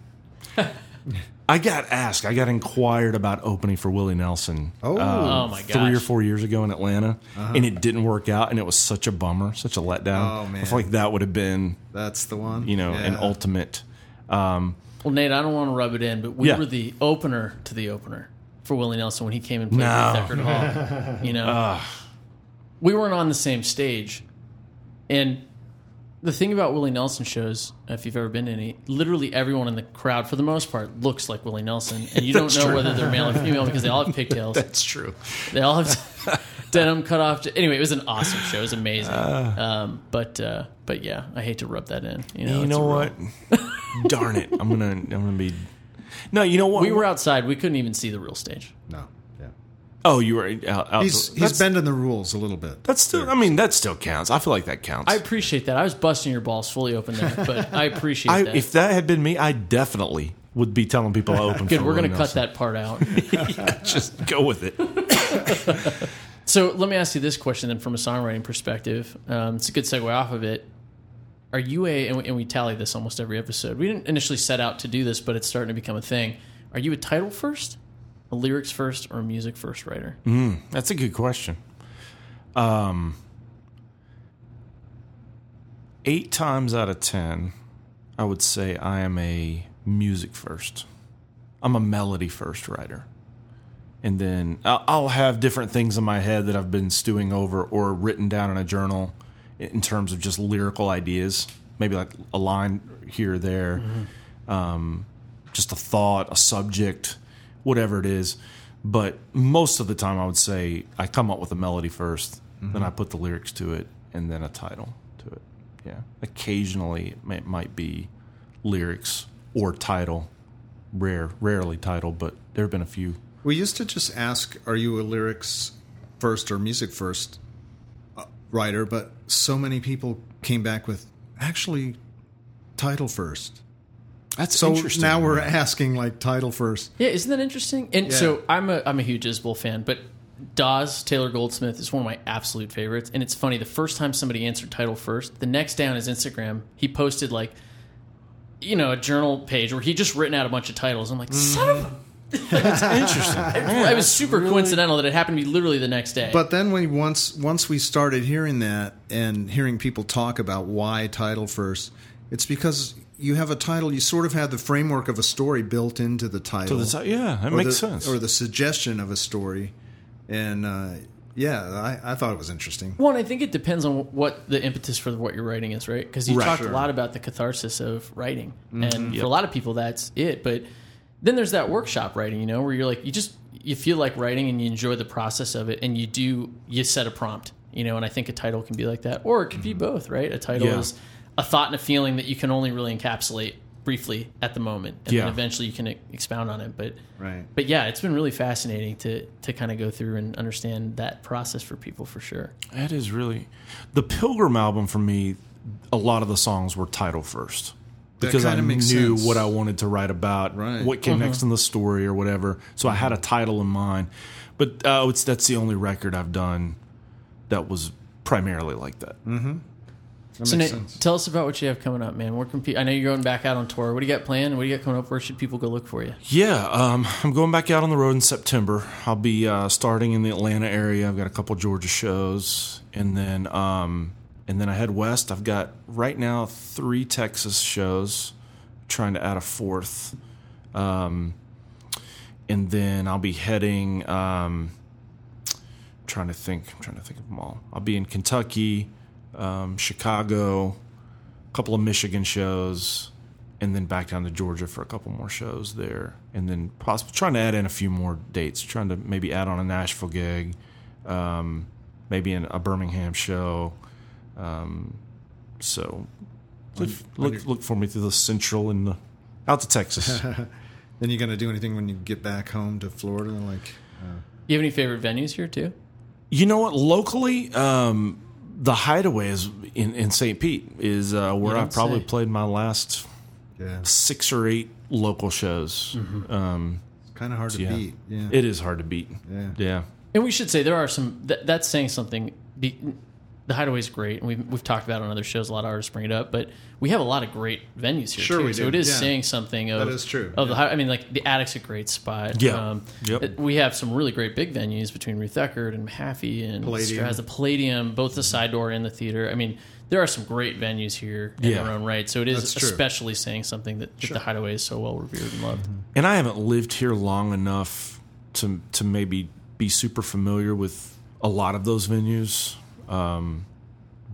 I got asked, I got inquired about opening for Willie Nelson. Oh. Oh my three or four years ago in Atlanta, and it didn't work out, and it was such a bummer, such a letdown. Oh, man. I feel like that would have been, That's the one. you know, an ultimate. Um, Well, Nate, I don't want to rub it in, but we Yeah. were the opener to the opener for Willie Nelson when he came and played No. at Eckerd Hall. You know, we weren't on the same stage, and the thing about Willie Nelson shows, if you've ever been to any, literally everyone in the crowd, for the most part, looks like Willie Nelson, and you don't know whether they're male or female because they all have pigtails. That's true. They all have denim cut off. Anyway, it was an awesome show. It was amazing. um, but uh, but yeah, I hate to rub that in. You know, you know a what? Darn it! I'm gonna, I'm gonna be. No, you know what? We were outside. We couldn't even see the real stage. No. Yeah. Oh, you were out. out He's he's that's, bending the rules a little bit. That's still. I mean, that still counts. I feel like that counts. I appreciate that. I was busting your balls fully open there, but I appreciate I, that. if that had been me, I definitely would be telling people to open. Good, for we're going Willie to cut that part out. that. Just go with it. So let me ask you this question then, from a songwriting perspective. Um, it's a good segue off of it. Are you a and we, and we tally this almost every episode? We didn't initially set out to do this, but it's starting to become a thing. Are you a title first, a lyrics first, or a music first writer? That's a good question. Um, eight times out of ten, I would say I am a music first. I'm a melody first writer, and then I'll, have different things in my head that I've been stewing over or written down in a journal in terms of just lyrical ideas. Maybe like a line here or there, um, just a thought, a subject, whatever it is. But most of the time, I would say I come up with a melody 1st then I put the lyrics to it, and then a title to it. Yeah. Occasionally, it may, might be lyrics or title. Rare, rarely title, but there have been a few. We used to just ask, "Are you a lyrics first or music first uh, writer?" But so many people came back with actually title first. That's So interesting. now we're asking like title first. Yeah, isn't that interesting? And Yeah. so I'm a I'm a huge Isbell fan, but Dawes Taylor Goldsmith is one of my absolute favorites. And it's funny, the first time somebody answered title first, the next day on his Instagram, he posted like, you know, a journal page where he just written out a bunch of titles. I'm like, son of a. That's interesting. it was super coincidental that it happened to be literally the next day. But then we once once we started hearing that and hearing people talk about why title first, it's because you have a title. You sort of have the framework of a story built into the title. So that's, yeah, that or makes the, sense. Or the suggestion of a story, and uh, yeah, I, I thought it was interesting. One, I think it depends on what the impetus for what you're writing is, right? Because you Right. talked Sure. a lot about the catharsis of writing, and for a lot of people, that's it. But then there's that workshop writing, you know, where you're like, you just you feel like writing and you enjoy the process of it, and you do you set a prompt, you know. And I think a title can be like that, or it could be mm-hmm. both, right? A title Yeah. is a thought and a feeling that you can only really encapsulate briefly at the moment, and Yeah. then eventually you can expound on it. But Right. but yeah, it's been really fascinating to to kind of go through and understand that process for people for sure. That is really the Pilgrim album for me. A lot of the songs were title first because I kinda makes knew sense. what I wanted to write about, Right. what came next in the story or whatever. So I had a title in mind. But uh, it's that's the only record I've done that was primarily like that. That So Nate, sense. tell us about what you have coming up, man. Where can pe- I know you're going back out on tour. What do you got planned? What do you got coming up? Where should people go look for you? Yeah, um, I'm going back out on the road in September. I'll be uh, starting in the Atlanta area. I've got a couple Georgia shows, and then um, and then I head west. I've got right now three Texas shows, trying to add a fourth, um, and then I'll be heading. Um, trying to think. I'm trying to think of them all. I'll be in Kentucky, um, Chicago, a couple of Michigan shows, and then back down to Georgia for a couple more shows there, and then possibly trying to add in a few more dates. Trying to maybe add on a Nashville gig, um, maybe in a Birmingham show. Um, so look, look look for me through the Central and the, out to Texas. Then you going to do anything when you get back home to Florida? Like, You have any favorite venues here too? You know what? Locally, um, the Hideaway is in, in St. Pete is uh, where I've probably say. played my last yeah, six or eight local shows. Um, kind of hard to yeah, beat. Yeah. it is hard to beat. Yeah. yeah. And we should say there are some. That, that's saying something. Be, the Hideaway's great, and we've we've talked about it on other shows. A lot of artists bring it up, but we have a lot of great venues here. Sure too. we So do, it is yeah. saying something. Of, That is true, Of the, yeah. Hi- I mean, like the Attic's a great spot. Yeah. Um, Yep. it- We have some really great big venues between Ruth Eckerd and Mahaffey and Palladium. Straz, the Palladium, both the side door and the theater. I mean, there are some great venues here in Yeah. their own right. So it is especially saying something that, that the Hideaway is so well revered and loved. And I haven't lived here long enough to to maybe be super familiar with a lot of those venues. Um,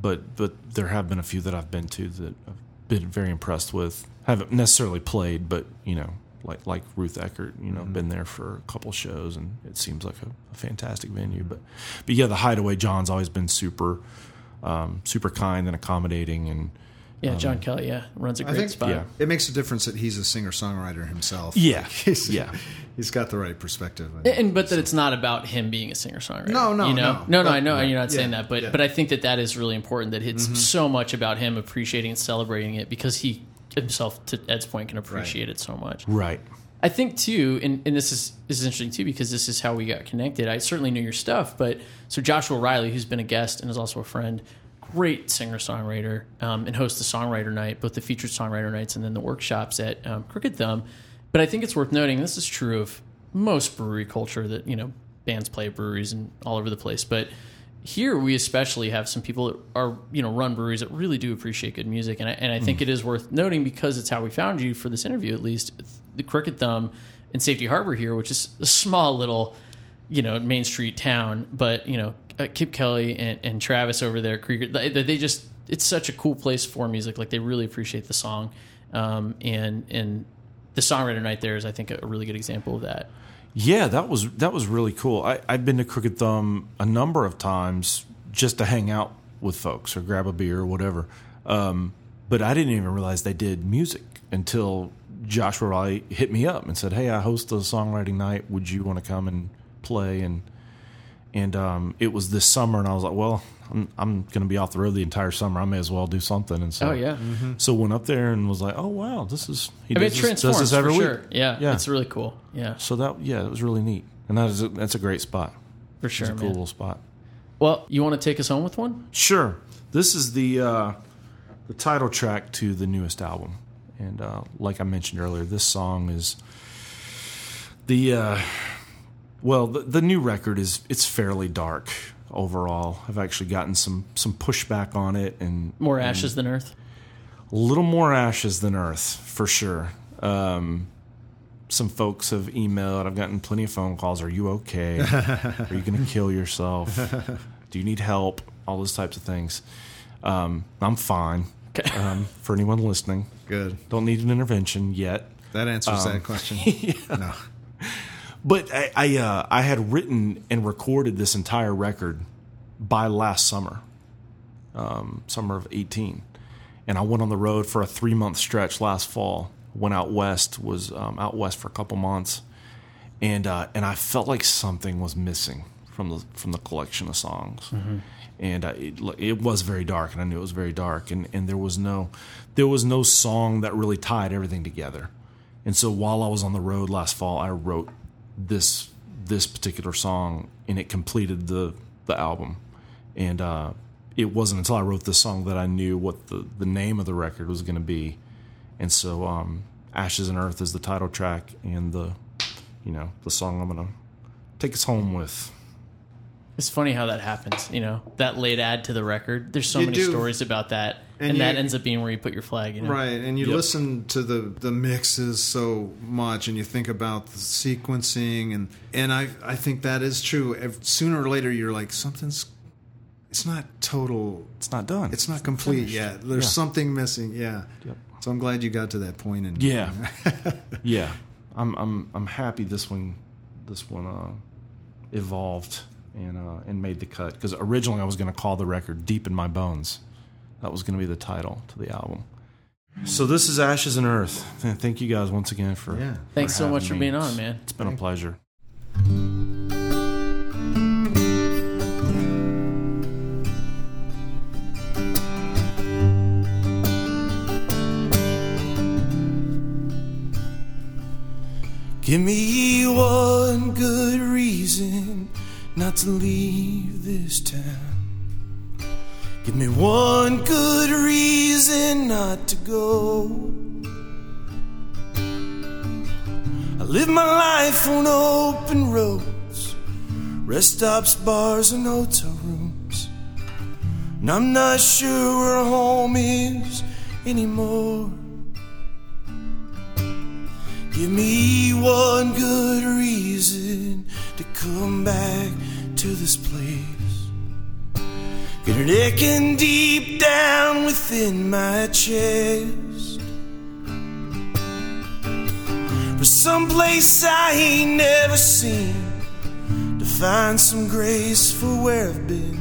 but but there have been a few that I've been to that I've been very impressed with. Haven't necessarily played, but you know, like like Ruth Eckerd, you know, been there for a couple shows, and it seems like a, a fantastic venue. But but yeah, the Hideaway John's always been super um, super kind and accommodating, and Yeah, um, John Kelly, yeah, runs a great think spot. yeah. it makes a difference that he's a singer songwriter himself. Yeah. he's, Yeah. he's got the right perspective. And but that it's not about him being a singer songwriter. No, no, you know? no. no, no. But- I know you're not saying Yeah, that, but yeah. but I think that that is really important. That it's mm-hmm. so much about him appreciating and celebrating it because he himself, to Ed's point, can appreciate it so much. right. I think too, and, and this is this is interesting too because this is how we got connected. I certainly knew your stuff, but so Joshua Riley, who's been a guest and is also a friend, great singer songwriter, um, and hosts the songwriter night, both the featured songwriter nights and then the workshops at um, Crooked Thumb. But I think it's worth noting, this is true of most brewery culture that you know bands play at breweries and all over the place, but here we especially have some people that are you know run breweries that really do appreciate good music. And I, and I think it is worth noting because it's how we found you for this interview at least the Crooked Thumb and Safety Harbor here which is a small little you know Main Street town. But you know uh, Kip Kelly and, and Travis over there Krieger they, they just it's such a cool place for music like they really appreciate the song um, and and the songwriter night there is I think a really good example of that Yeah, that was that was really cool. I, I've been to Crooked Thumb a number of times just to hang out with folks or grab a beer or whatever. Um, but I didn't even realize they did music until Joshua Riley hit me up and said, "Hey, I host a songwriting night. Would you want to come and play?" And and um, it was this summer, and I was like, "Well, I'm, I'm going to be off the road the entire summer. I may as well do something." And so, oh yeah so went up there and was like, "Oh wow, this is he I mean, it does, this, does this every for week." sure yeah Yeah. it's really cool yeah So that yeah, it was really neat, and that is a, that's a great spot. for It's sure a cool man. little spot. Well, you want to take us home with one? Sure, this is the uh, the title track to the newest album, and uh, like I mentioned earlier, this song is the uh, well, the, the new record is it's fairly dark overall. I've actually gotten some some pushback on it, and More ashes than earth. a little more ashes than earth for sure. Um, some folks have emailed. I've gotten plenty of phone calls. Are you okay? Are you going to kill yourself? Do you need help? All those types of things. Um, I'm fine. Um, for anyone listening, Good. don't need an intervention yet. That answers Um, that question. No. But I I, uh, I had written and recorded this entire record by last summer, um, summer of eighteen, and I went on the road for a three month stretch last fall went out west, was um, out west for a couple months, and uh, and I felt like something was missing from the from the collection of songs, and uh, it, it was very dark, and I knew it was very dark, and and there was no there was no song that really tied everything together, and so while I was on the road last fall, I wrote this this particular song, and it completed the the album, and uh, it wasn't until I wrote this song that I knew what the the name of the record was going to be, and so um, "Ashes and Earth" is the title track, and the you know the song I'm gonna take us home with. It's funny how that happens, you know, that late ad to the record. There's so You many do. stories about that. And And, that you- ends up being where you put your flag, you know? Right, and you Yep. listen to the the mixes so much, and you think about the sequencing, and and I I think that is true. Ev- Sooner or later, you're like something's. It's not total. It's not done. It's not complete yet. There's Yeah. something missing. Yeah. Yep. So I'm glad you got to that point. And Yeah, yeah. I'm I'm I'm happy this one this one uh, evolved and uh, and made the cut because originally I was going to call the record "Deep in My Bones." That was going to be the title to the album. So this is Ashes and Earth. Thank you guys once again for Yeah. Thanks so much for me. being on, man. It's been a pleasure. Give me one good reason not to leave this town. Give me one good reason not to go. I live my life on open roads, rest stops, bars, and hotel rooms. And I'm not sure where home is anymore. Give me one good reason to come back to this place. It aching deep down within my chest. For some place I ain't never seen. To find some grace for where I've been.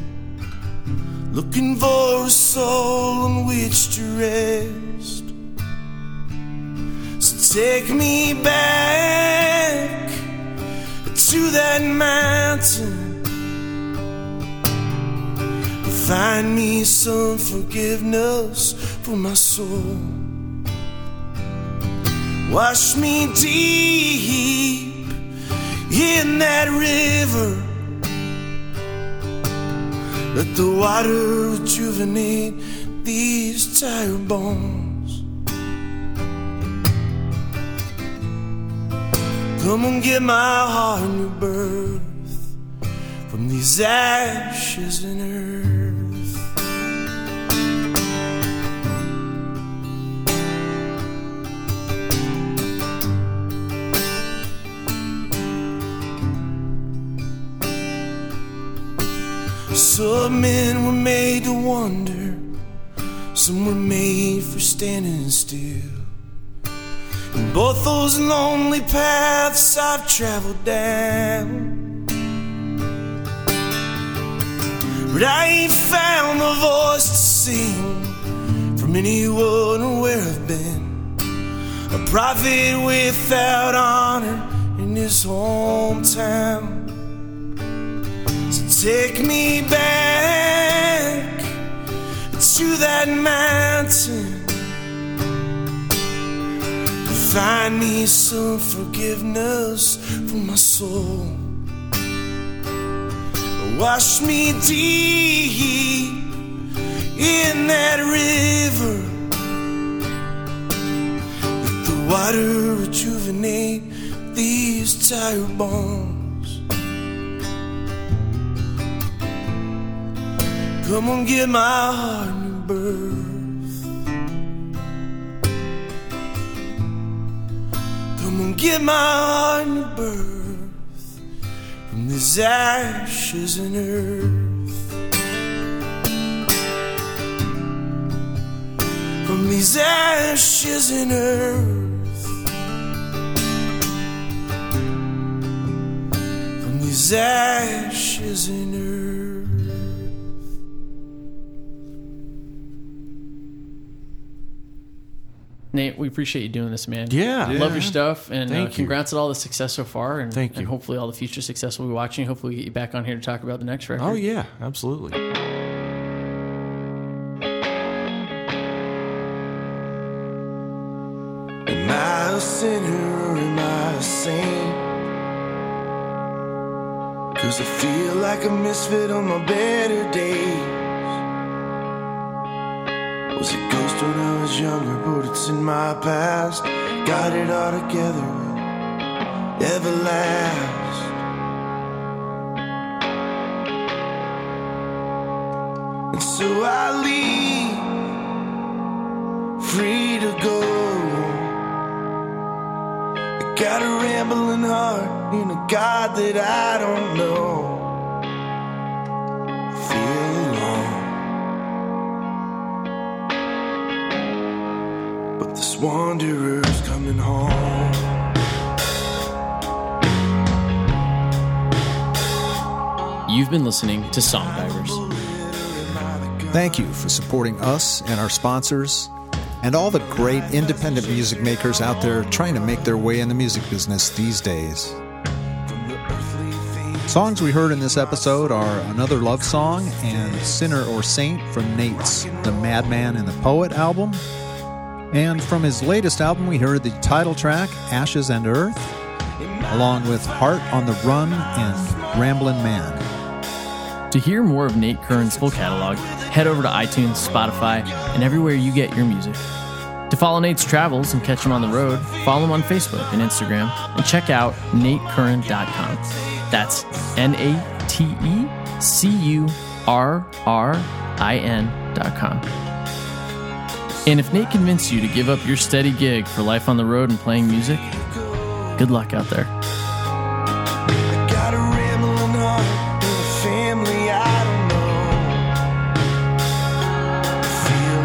Looking for a soul on which to rest. So take me back to that mountain. Find me some forgiveness for my soul. Wash me deep in that river. Let the water rejuvenate these tired bones. Come and give my heart new birth from these ashes and earth. Some men were made to wander, some were made for standing still. And both those lonely paths I've traveled down. But I ain't found a voice to sing from anyone where I've been. A prophet without honor in his hometown. Take me back to that mountain. Find me some forgiveness for my soul. Wash me deep in that river. Let the water rejuvenate these tired bones. Come on, give my heart new birth. Come on, give my heart new birth from these ashes and earth. From these ashes and earth. From these ashes and earth. Nate, we appreciate you doing this, man. Yeah. Love your stuff, and uh, Thank you. congrats on all the success so far. And, Thank and you. hopefully all the future success we'll be watching. Hopefully we get you back on here to talk about the next record. Oh yeah, absolutely. Am I a sinner or am I a saint? Cause I feel like a misfit on my better days. Was a ghost when I was younger, but it's in my past. Got it all together, everlast. And so I leave, free to go. I got a rambling heart in a God that I don't know. Wanderer's coming home. You've been listening to Song Divers. Thank you for supporting us and our sponsors, and all the great independent music makers out there trying to make their way in the music business these days. Songs we heard in this episode are Another Love Song and Sinner or Saint from Nate's The Madman and the Poet album. And from his latest album, we heard the title track, Ashes and Earth, along with Heart on the Run and Ramblin' Man. To hear more of Nate Currin's full catalog, head over to iTunes, Spotify, and everywhere you get your music. To follow Nate's travels and catch him on the road, follow him on Facebook and Instagram, and check out natecurrin.com. That's N A T E C U R R I N.com. And if Nate convinced you to give up your steady gig for life on the road and playing music, good luck out there. Got a rambling heart and a family I don't know. Feel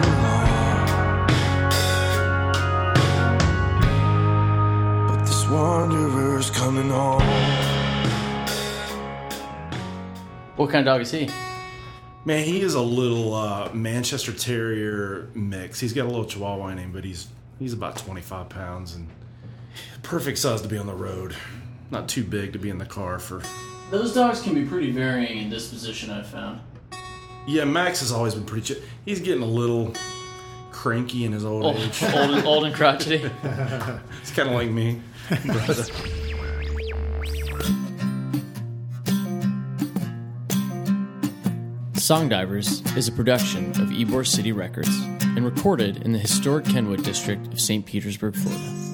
alone. But this wanderer's coming home. What kind of dog is he? Man, he is a little uh, Manchester Terrier mix. He's got a little Chihuahua in him, but he's he's about 25 pounds and perfect size to be on the road. Not too big to be in the car for. Those dogs can be pretty varying in disposition, I've found. Yeah, Max has always been pretty. Ch- he's getting a little cranky in his old Old, age. old, and, old and crotchety. It's kind of like me. Song Divers is a production of Ybor City Records and recorded in the historic Kenwood district of St. Petersburg, Florida.